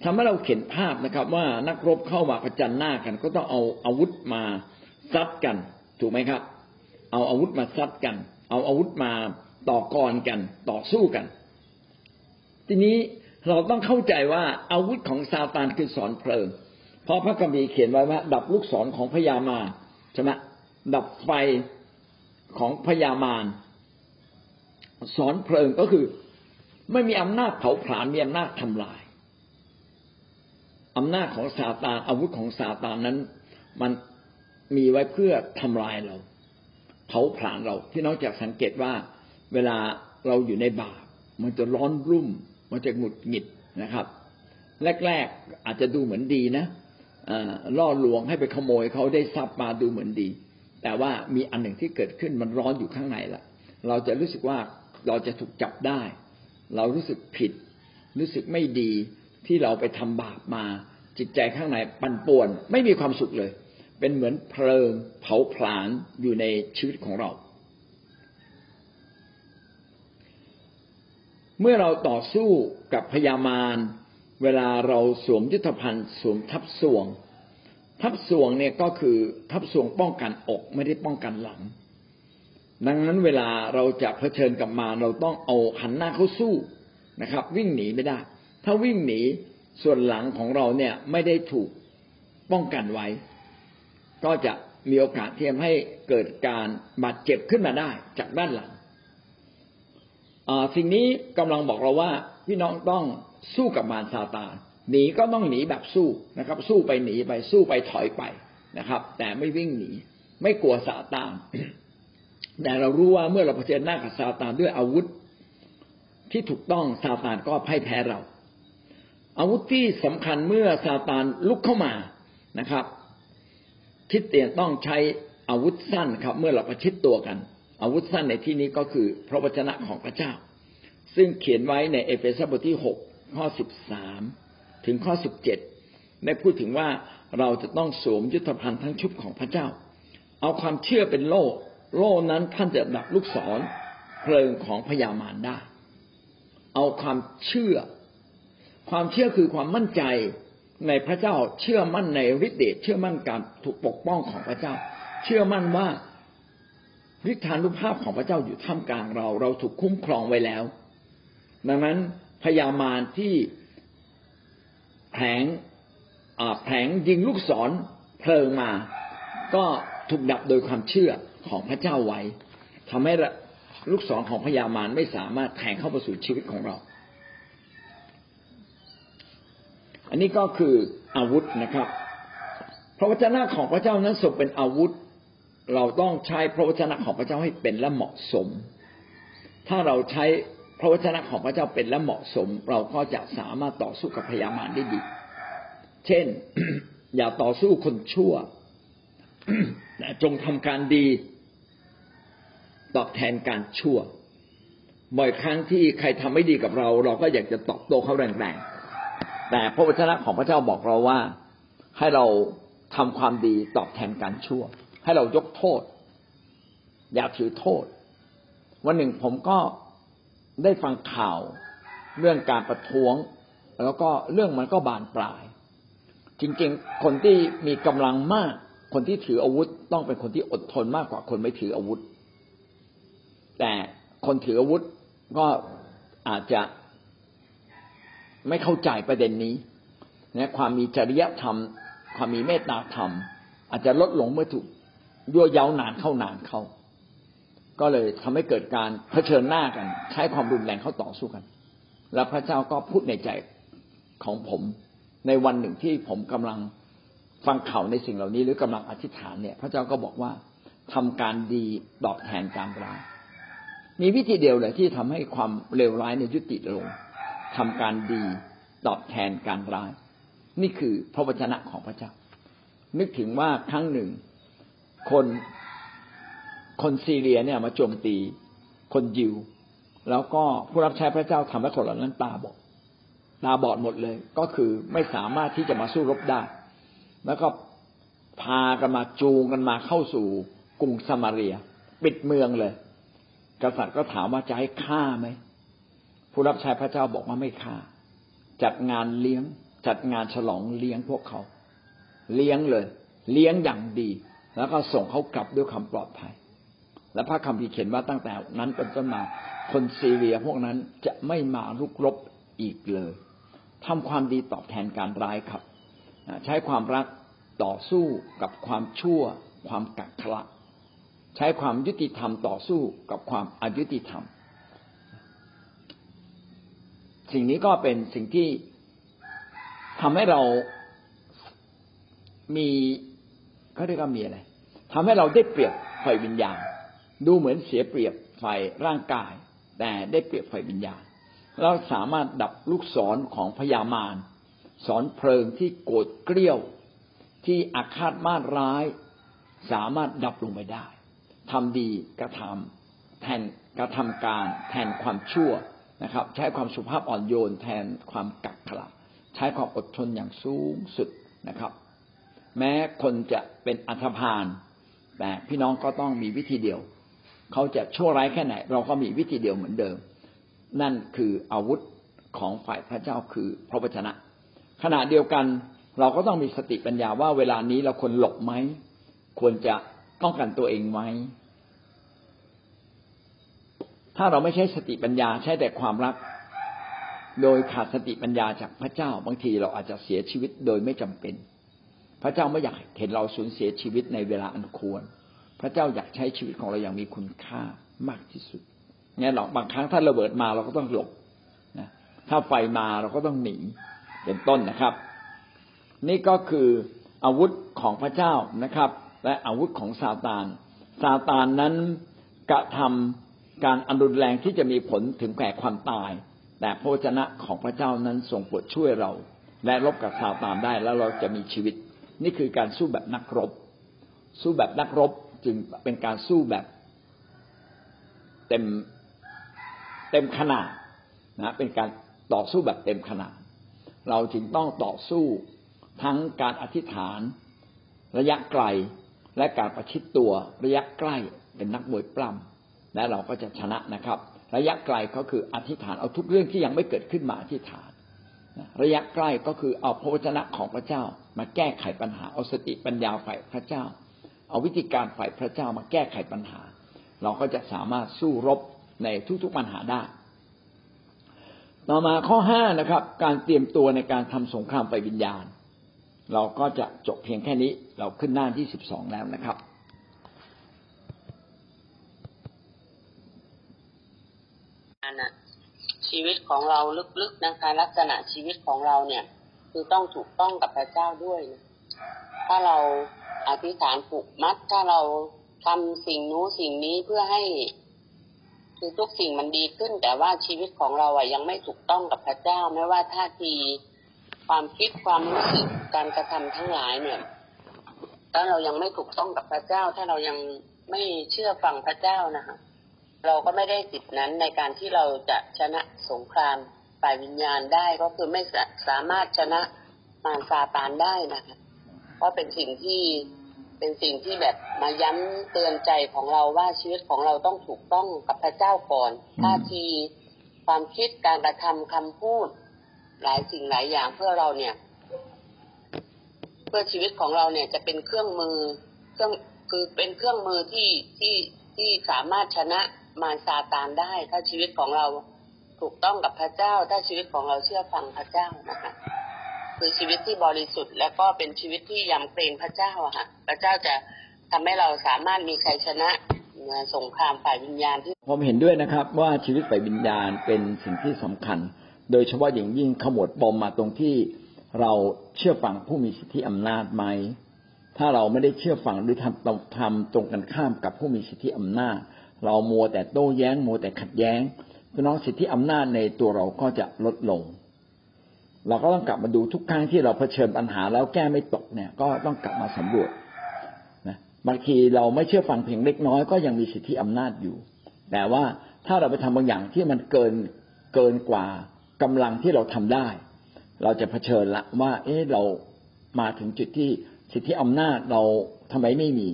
ทำให้เราเห็นภาพนะครับ ว่านักรบเข้ามาประจันหน้ากัน ก็ต้องเอาอาวุธมาซัดกัน ถูกไหมครับ เอาอาวุธมาซัดกัน เอาอาวุธมา ต่อกรกันต่อสู้กัน ทีนี้เราต้องเข้าใจว่าอาวุธของซาตานคือสอนเพลิง เพราะพระคัมภีร์เขียนไว้ว่า ดับลูกศรของพญามาใช่ไหมดับไฟของพญามารสอนเพลิงก็คือ ไม่มีอำนาจเผาผลาญมีอำนาจทำลายอำนาจของซาตานอาวุธของซาตานนั้น มันมีไว้เพื่อทำลายเรา เผาผลาญเราที่น้อกจากสังเกตว่า เวลาเราอยู่ในบาปมันจะร้อนรุ่ม มันจะหงุดหงิดนะครับ แรกๆอาจจะดูเหมือนดีนะล่อลวงให้ไปขโมยเขาได้ทรัพย์มาดูเหมือนดี แต่ว่ามีอันหนึ่งที่เกิดขึ้นมันร้อนอยู่ข้างในละเราจะรู้สึกว่าเราจะถูกจับได้ เรารู้สึกผิด รู้สึกไม่ดีที่เราไปทำบาปมา จิตใจข้างในปั่นป่วน ไม่มีความสุขเลย เป็นเหมือนเพลิงเผาผลาญอยู่ในชีวิตของเรา เมื่อเราต่อสู้กับพยามารเวลาเราสวมยุทธภัณฑ์สวมทับสวง ทับสวงเนี่ยก็คือทับสวงป้องกันอกไม่ได้ป้องกันหลัง ดังนั้นเวลาเราจะเผชิญกับมารเราต้องเอาหันหน้าเข้าสู้นะครับ วิ่งหนีไม่ได้ ถ้าวิ่งหนีส่วนหลังของเราเนี่ยไม่ได้ถูกป้องกันไว้ ก็จะมีโอกาสที่จะให้เกิดการบาดเจ็บขึ้นมาได้จากด้านหลัง สิ่งนี้กำลังบอกเราว่าพี่น้องต้องสู้กับมารซาตานหนีก็ต้องหนีแบบสู้นะครับ สู้ไปหนีไปสู้ไปถอยไปนะครับ แต่ไม่วิ่งหนี ไม่กลัวซาตานแต่เรารู้ว่าเมื่อเราเผชิญหน้ากับซาตานด้วยอาวุธ ที่ถูกต้องซาตานก็พ่ายแพ้เรา อาวุธที่สำคัญเมื่อซาตานลุกเข้ามานะครับคิดเตียนต้องใช้อาวุธสั้นครับ เมื่อเราประชิดตัวกัน อาวุธสั้นในที่นี้ก็คือพระวจนะของพระเจ้า ซึ่งเขียนไว้ในเอเฟซัสบทที่หกข้อสิบสามถึงข้อสิบเจ็ดได้พูดถึงว่าเราจะต้องสวมยุทธภัณฑ์ทั้งชุดของพระเจ้า เอาความเชื่อเป็นโล่ โล่นั้นท่านจะดับลูกศรเพลิงของพญามารได้ เอาความเชื่อ ความเชื่อคือความมั่นใจในพระเจ้า เชื่อมั่นในฤทธิ์เดช เชื่อมั่นการถูกปกป้องของพระเจ้า เชื่อมั่นว่า ฤทธานุภาพของพระเจ้าอยู่ท่ามกลางเรา เราถูกคุ้มครองไว้แล้ว ดังนั้นพญามารที่แผงแผงยิงลูกศรเพลิงมา ก็ถูกดับโดยความเชื่อของพระเจ้าไว้ทำให้ลูกศรของพญามารไม่สามารถแทงเข้าไปสู่ชีวิตของเรา อันนี้ก็คืออาวุธนะครับ พระวจนะของพระเจ้านั้นทรงเป็นอาวุธ เราต้องใช้พระวจนะของพระเจ้าให้เป็นและเหมาะสม ถ้าเราใช้พระวจนะของพระเจ้าเป็นและเหมาะสม เราก็จะสามารถต่อสู้กับพยามารได้ดี เช่น อย่าต่อสู้คนชั่ว จงทำการดี ตอบแทนการชั่ว บ่อยครั้งที่ใครทำไม่ดีกับเรา เราก็อยากจะตอบโต้เขาแรงๆ แต่พระวจนะของพระเจ้าบอกเราว่าให้เราทำความดีตอบแทนการชั่ว ให้เรายกโทษ อย่าถือโทษ วันหนึ่งผมก็ได้ฟังข่าวเรื่องการประท้วง แล้วก็เรื่องมันก็บานปลาย จริงๆ คนที่มีกำลังมาก คนที่ถืออาวุธ ต้องเป็นคนที่อดทนมากกว่าคนไม่ถืออาวุธ แต่คนถืออาวุธก็อาจจะไม่เข้าใจประเด็นนี้นะความมีจริยธรรม ความมีเมตตาธรรม อาจจะลดลงเมื่อถูก ยั่วยานานเข้านานเข้า ก็เลยทำให้เกิดการเผชิญหน้ากัน ใช้ความรุนแรงเข้าต่อสู้กัน แล้วพระเจ้าก็พูดในใจของผม ในวันหนึ่งที่ผมกำลังฟังข่าวในสิ่งเหล่านี้หรือกำลังอธิษฐานเนี่ย พระเจ้าก็บอกว่าทำการดีตอบแทนการร้ายมีวิธีเดียวเลยที่ทำให้ความเลวร้ายในยุติลงทำการดีตอบแทนการร้าย นี่คือพระวจนะของพระเจ้า นึกถึงว่าครั้งหนึ่ง คนคนซีเรียเนี่ยมาโจมตีคนยิว แล้วก็ผู้รับใช้พระเจ้าทำให้คนเหล่านั้นตาบอดตาบอดหมดเลย ก็คือไม่สามารถที่จะมาสู้รบได้ แล้วก็พากันมาจูงกันมาเข้าสู่กรุงสมาเรีย ปิดเมืองเลย กษัตริย์ก็ถามว่าจะให้ฆ่าไหมผู้รับใช้พระเจ้าบอกว่าไม่ฆ่า จัดงานเลี้ยง จัดงานฉลองเลี้ยงพวกเขา เลี้ยงเลย เลี้ยงอย่างดี แล้วก็ส่งเขากลับด้วยความปลอดภัย และพระคัมภีร์เขียนว่าตั้งแต่นั้นเป็นต้นมา คนซีเรียพวกนั้นจะไม่มาลุกรบอีกเลยทำความดีตอบแทนการร้ายครับ ใช้ความรักต่อสู้กับความชั่ว ความกักขระใช้ความยุติธรรมต่อสู้กับความอายุติธรรม สิ่งนี้ก็เป็นสิ่งที่ทำให้เรามี เขาเรียกว่ามีอะไรทำให้เราได้เปรียบฝ่ายวิญญาณ ดูเหมือนเสียเปรียบฝ่ายร่างกาย แต่ได้เปรียบฝ่ายวิญญาณ เราสามารถดับลูกศรของพยามารสอนเพลิงที่โกรธเกลี้ยวที่อาฆาตมาร้าย สามารถดับลงไปได้ทำดีกระทำแทนกระทำการแทนความชั่วนะครับ ใช้ความสุภาพอ่อนโยน แทนความกักขระใช้ความอดทนอย่างสูงสุดนะครับ แม้คนจะเป็นอัธพาลแต่พี่น้องก็ต้องมีวิธีเดียว เขาจะชั่วร้ายแค่ไหน เราก็มีวิธีเดียวเหมือนเดิม นั่นคืออาวุธของฝ่ายพระเจ้าคือพระวจนะ ขณะเดียวกันเราก็ต้องมีสติปัญญาว่าเวลานี้เราควรหลบไหม ควรจะป้องกันตัวเองไหม ถ้าเราไม่ใช้สติปัญญาใช้แต่ความรัก โดยขาดสติปัญญาจากพระเจ้า บางทีเราอาจจะเสียชีวิตโดยไม่จำเป็น พระเจ้าไม่อยากเห็นเราสูญเสียชีวิตในเวลาอันควร พระเจ้าอยากใช้ชีวิตของเราอย่างมีคุณค่ามากที่สุดงั้นหรอกบางครั้งถ้าระเบิดมาเราก็ต้องหลบนะถ้าไฟมาเราก็ต้องหนีเป็นต้นนะครับ นี่ก็คืออาวุธของพระเจ้านะครับ และอาวุธของซาตานซาตานนั้นกระทำการอันรุนแรงที่จะมีผลถึงแก่ความตาย แต่พระวจนะของพระเจ้านั้นทรงโปรดช่วยเรา และรบกับซาตานได้แล้วเราจะมีชีวิต นี่คือการสู้แบบนักรบ สู้แบบนักรบจึงเป็นการสู้แบบเต็มเต็มขนาดนะเป็นการต่อสู้แบบเต็มขนาด เราจึงต้องต่อสู้ทั้งการอธิษฐาน ระยะไกลและการประชิดตัวระยะใกล้เป็นนักมวยปล้ำและเราก็จะชนะนะครับ ระยะไกลก็คืออธิษฐานเอาทุกเรื่องที่ยังไม่เกิดขึ้นมาอธิษฐาน ระยะใกล้ก็คือเอาพระวจนะของพระเจ้า มาแก้ไขปัญหาเอาสติปัญญาฝ่ายพระเจ้า เอาวิธีการฝ่ายพระเจ้ามาแก้ไขปัญหา เราก็จะสามารถสู้รบในทุกๆปัญหาได้ ต่อมาข้อห้านะครับ การเตรียมตัวในการทำสงครามไปวิญญาณ เราก็จะจบเพียงแค่นี้ เราขึ้นหน้าที่สิบสองแล้วนะครับชีวิตของเราลึกๆนะคะลักษณะชีวิตของเราเนี่ย คือต้องถูกต้องกับพระเจ้าด้วยนะถ้าเราอธิษฐานผูกมัดถ้าเราทำสิ่งนู้สิ่งนี้เพื่อให้ คือทุกสิ่งมันดีขึ้น แต่ว่าชีวิตของเราอะยังไม่ถูกต้องกับพระเจ้าไม่ว่าท่าทีความคิดความรู้สึกการกระทำทั้งหลายเนี่ย ถ้าเรายังไม่ถูกต้องกับพระเจ้า ถ้าเรายังไม่เชื่อฟังพระเจ้านะคะเราก็ไม่ได้สิทธินั้นในการที่เราจะชนะสงคราม ฝ่ายวิญญาณได้ก็คือไม่สามารถชนะมารซาตานได้นะคะเพราะเป็นสิ่งที่เป็นสิ่งที่แบบมาย้ำเตือนใจของเราว่าชีวิตของเราต้องถูกต้องกับพระเจ้าก่อนท่าทีความคิดการกระทำคำพูด หลายสิ่งหลายอย่างเพื่อเราเนี่ย เพื่อชีวิตของเราเนี่ยจะเป็นเครื่องมือเครื่องคือเป็นเครื่องมือที่ที่ที่สามารถชนะมารซาตานได้ ถ้าชีวิตของเรา ถูกต้องกับพระเจ้าถ้าชีวิตของเราเชื่อฟังพระเจ้านะคะคือชีวิตที่บริสุทธิ์และก็เป็นชีวิตที่ยำเกรงพระเจ้าอะค่ะ พระเจ้าจะทำให้เราสามารถมีชัยชนะสงครามฝ่ายวิญญาณที่ผมเห็นด้วยนะครับ ว่าชีวิตฝ่ายวิญญาณเป็นสิ่งที่สำคัญ โดยเฉพาะอย่างยิ่งขมวดปมมาตรงที่เราเชื่อฟังผู้มีสิทธิอำนาจไหมถ้าเราไม่ได้เชื่อฟังหรือทำทำตรงกันข้ามกับผู้มีสิทธิอำนาจ เรามัวแต่โต้แย้งมัวแต่ขัดแย้ง พี่น้องสิทธิอำนาจในตัวเราก็จะลดลง เราก็ต้องกลับมาดูทุกครั้งที่เราเผชิญปัญหาแล้วแก้ไม่ตกเนี่ย ก็ต้องกลับมาสำรวจนะบางทีเราไม่เชื่อฟังเพียงเล็กน้อยก็ยังมีสิทธิอำนาจอยู่ แต่ว่าถ้าเราไปทำบางอย่างที่มันเกินเกินกว่ากำลังที่เราทำได้ เราจะเผชิญละว่า เอ๊ะเรามาถึงจุดที่สิทธิอำนาจเราทำไมไม่มี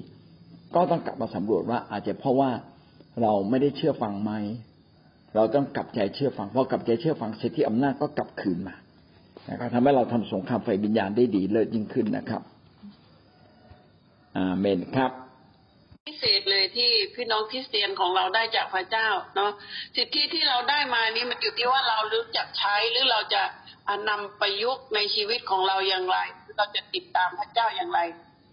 ก็ต้องกลับมาสำรวจว่าอาจจะเพราะว่าเราไม่ได้เชื่อฟังไหม เราต้องกลับใจเชื่อฟังพอกลับใจเชื่อฟังสิทธิอำนาจก็กลับคืนมานะครับทำให้เราทำสงครามไฟวิญญาณได้ดีเลิศยิ่งขึ้นนะครับอาเมนครับพิเศษเลยที่พี่น้องคริสเตียนของเราได้จากพระเจ้าเนาะสิทธิที่เราได้มานี้มันอยู่ที่ว่าเรารู้จักใช้หรือเราจะนำประยุกต์ในชีวิตของเราอย่างไร เราจะติดตามพระเจ้าอย่างไร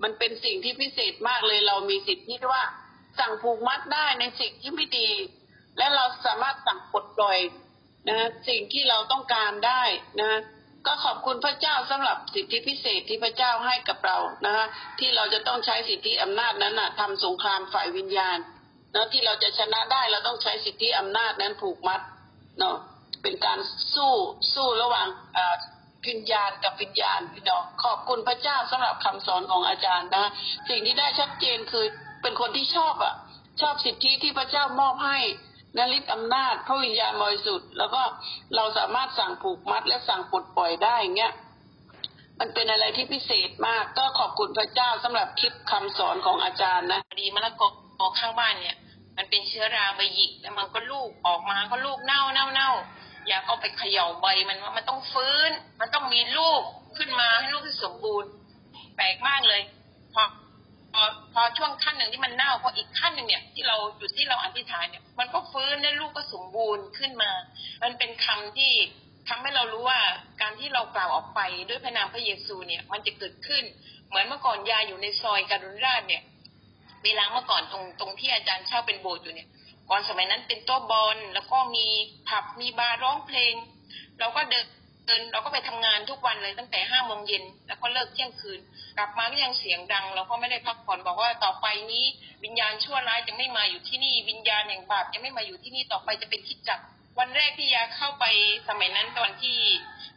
มันเป็นสิ่งที่พิเศษมากเลยเรามีสิทธิที่ว่าสั่งผูกมัดได้ในสิ่งที่ไม่ดี และเราสามารถสั่งปลดปล่อยนะสิ่งที่เราต้องการได้นะก็ขอบคุณพระเจ้าสำหรับสิทธิพิเศษที่พระเจ้าให้กับเรานะคะที่เราจะต้องใช้สิทธิอำนาจนั้นนะทำสงครามฝ่ายวิญญาณนะที่เราจะชนะได้เราต้องใช้สิทธิอำนาจนั้นผูกมัดเนาะเป็นการสู้สู้ระหว่างวิญญาณกับวิญญาณพี่น้องขอบคุณพระเจ้าสำหรับคำสอนของอาจารย์นะสิ่งที่ได้ชัดเจนคือเป็นคนที่ชอบอะชอบสิทธิที่พระเจ้ามอบให้ นฤทธิ์อำนาจพระวิญญาณบริสุทธิ์แล้วก็เราสามารถสั่งผูกมัดและสั่งปลดปล่อยได้เงี้ยมันเป็นอะไรที่พิเศษมาก ก็ขอบคุณพระเจ้าสำหรับคลิปคำสอนของอาจารย์นะดีมะละกอข้างบ้านเนี่ย มันเป็นเชื้อราใบหยิกแล้วมันก็ลูกออกมาก็ลูกเน่าเน่าเน่าอยากเอาไปเขย่าใบมันว่ามันต้องฟื้น มันต้องมีลูกขึ้นมาให้ลูกที่สมบูรณ์ แปลกมากเลย อพอช่วงขั้นหนึ่งที่มันเน่าพออีกขั้นหนึ่งเนี่ยที่เราจุดที่เราอธิษฐานเนี่ย มันก็ฟื้นได้ลูกก็สมบูรณ์ขึ้นมา มันเป็นคำที่ทำให้เรารู้ว่าการที่เรากล่าวออกไปด้วยพระนามพระเยซูเนี่ย มันจะเกิดขึ้น เหมือนเมื่อก่อนยายอยู่ในซอยการุณราชเนี่ย เวลาเมื่อก่อนตรงตรงที่อาจารย์เช่าเป็นโบสถ์อยู่เนี่ยก่อนสมัยนั้นเป็นโต๊ะบอลแล้วก็มีผับมีบาร์ร้องเพลง เราก็เดิน เดินเราก็ไปทำงานทุกวันเลยตั้งแต่ห้าโมงเย็นแล้วก็เลิกเที่ยงคืน กลับมาก็ยังเสียงดัง เราก็ไม่ได้พักผ่อนบอกว่าต่อไปนี้ วิญญาณชั่วร้ายจะไม่มาอยู่ที่นี่ วิญญาณแห่งบาปจะไม่มาอยู่ที่นี่ต่อไปจะเป็นคิดจักวันแรกที่ยาเข้าไปสมัยนั้นตอนที่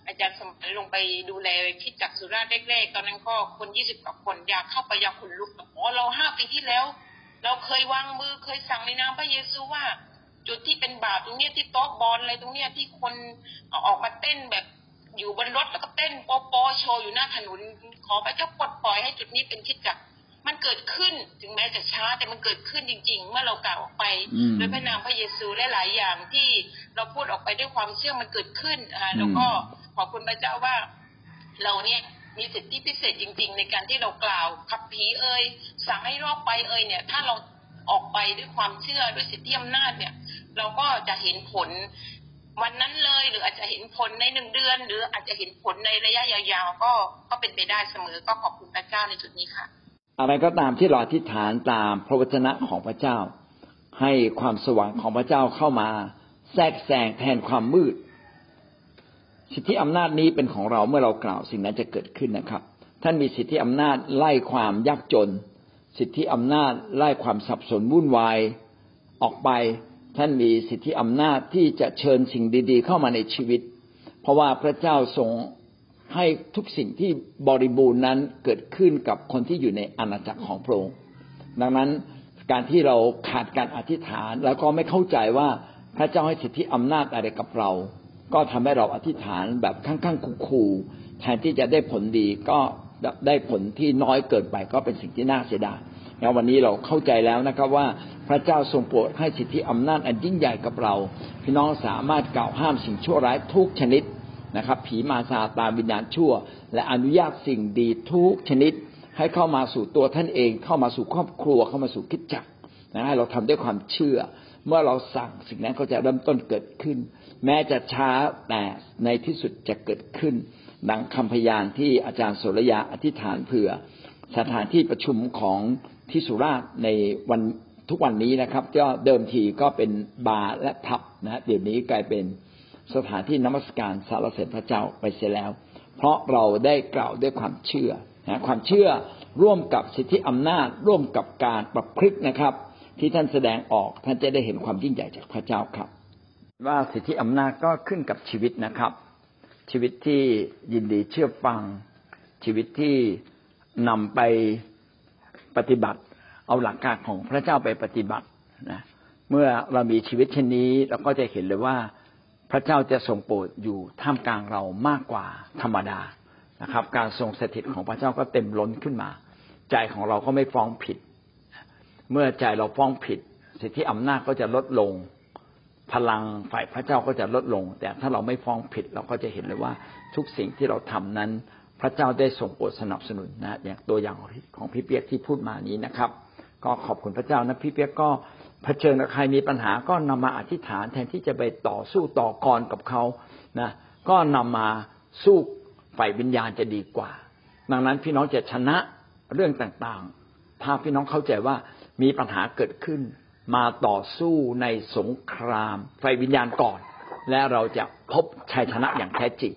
อาจารย์สมัยลงไปดูแลคิดจักสุราษฎร์แรกๆตอนนั้นก็คนยี่สิบกว่าคนยาเข้าไปยากขนลุกอ๋อเราห้าปีที่แล้ว เราเคยวางมือเคยสั่งในนามพระเยซูว่า จุดที่เป็นบาปตรงเนี้ยที่โต๊ะบอลอะไรตรงเนี้ยที่คนออกมาเต้นแบบ อยู่บนรถแล้วก็เต้นโปโปโชว์อยู่หน้าถนนขอพระเจ้าปลดปล่อยให้จุดนี้เป็นคิดจักมันเกิดขึ้นถึงแม้จะช้า แต่มันเกิดขึ้นจริง ๆ เมื่อเรากล่าวออกไปด้วยพระนามพระเยซูและหลายอย่างที่เราพูดออกไปด้วยความเชื่อมันเกิดขึ้นอ่าแล้วก็ขอบคุณพระเจ้าว่า เราเนี่ยมีสิทธิพิเศษจริง ๆ ในการที่เรากล่าวขับผีเอ่ยสั่งให้รอบไปเอ่ยเนี่ย ถ้าเราออกไปด้วยความเชื่อด้วยสิทธิอำนาจเนี่ย เราก็จะเห็นผล วันนั้นเลยหรืออาจจะเห็นผลในหนึ่งเดือน หรืออาจจะเห็นผลในระยะยาวๆก็ก็เป็นไปได้เสมอก็ขอบคุณพระเจ้าในจุดนี้ค่ะ อะไรก็ตามที่เราอธิษฐานตามพระวจนะของพระเจ้า ให้ความสว่างของพระเจ้าเข้ามา แทรกแซงแทนความมืด สิทธิอำนาจนี้เป็นของเราเมื่อเรากล่าวสิ่งนั้นจะเกิดขึ้นนะครับ ท่านมีสิทธิอำนาจไล่ความยากจน สิทธิอำนาจไล่ความสับสนวุ่นวายออกไป ท่านมีสิทธิอำนาจที่จะเชิญสิ่งดี ๆ เข้ามาในชีวิต เพราะว่าพระเจ้าทรงให้ทุกสิ่งที่บริบูรณ์นั้นเกิดขึ้นกับคนที่อยู่ในอาณาจักรของพระองค์ดังนั้นการที่เราขาดการอธิษฐาน แล้วก็ไม่เข้าใจว่าพระเจ้าให้สิทธิอำนาจอะไรกับเรา ก็ทำให้เราอธิษฐานแบบข้างๆคู่ๆแทนที่จะได้ผลดีก็ได้ผลที่น้อยเกินไปก็เป็นสิ่งที่น่าเสียดาย แล้ววันนี้เราเข้าใจแล้วนะครับว่าพระเจ้าทรงโปรดให้สิทธิอำนาจอันยิ่งใหญ่กับเรา พี่น้องสามารถกล่าวห้ามสิ่งชั่วร้ายทุกชนิดนะครับ ผีมาซาตาวิญญาณชั่ว และอนุญาตสิ่งดีทุกชนิด ให้เข้ามาสู่ตัวท่านเอง เข้ามาสู่ครอบครัวเข้ามาสู่คิดจักรนะให้เราทำด้วยความเชื่อ เมื่อเราสั่งสิ่งนั้นก็จะเริ่มต้นเกิดขึ้น แม้จะช้าแต่ในที่สุดจะเกิดขึ้น ดังคำพยานที่อาจารย์สุรยาอธิษฐานเผื่อ สถานที่ประชุมของ ที่สุราษฎร์ในวันทุกวันนี้นะครับ ก็เดิมทีก็เป็นบาร์และผับนะเดี๋ยวนี้กลายเป็นสถานที่นมัสการสารเสด็จพระเจ้าไปเสียแล้ว เพราะเราได้กล่าวด้วยความเชื่อนะความเชื่อร่วมกับสิทธิอำนาจ ร่วมกับการประพฤตินะครับ ที่ท่านแสดงออกท่านจะได้เห็นความยิ่งใหญ่จากพระเจ้าครับ ว่าสิทธิอำนาจก็ขึ้นกับชีวิตนะครับ ชีวิตที่ยินดีเชื่อฟังชีวิตที่นำไป ปฏิบัติ เอาหลักการของพระเจ้าไปปฏิบัตินะเมื่อเรามีชีวิตเช่นนี้เราก็จะเห็นเลยว่าพระเจ้าจะทรงโปรดอยู่ท่ามกลางเรามากกว่าธรรมดานะครับ การทรงสถิตของพระเจ้าก็เต็มล้นขึ้นมา ใจของเราก็ไม่ฟ้องผิด เมื่อใจเราฟ้องผิด สิทธิอำนาจก็จะลดลง พลังฝ่ายพระเจ้าก็จะลดลง แต่ถ้าเราไม่ฟ้องผิด เราก็จะเห็นเลยว่าทุกสิ่งที่เราทำนั้น พระเจ้าได้ทรงโปรดสนับสนุนนะอย่างตัวอย่างของพี่เปียกที่พูดมานี้นะครับ ก็ขอบคุณพระเจ้านะพี่เปียกก็เผชิญกับใครมีปัญหาก็นำมาอธิษฐานแทนที่จะไปต่อสู้ต่อกรกับเขานะก็นำมาสู้ฝ่ายวิญญาณจะดีกว่า ดังนั้นพี่น้องจะชนะเรื่องต่างๆ ถ้าพี่น้องเข้าใจว่ามีปัญหาเกิดขึ้น มาต่อสู้ในสงครามไฟวิญญาณก่อน และเราจะพบชัยชนะอย่างแท้จริง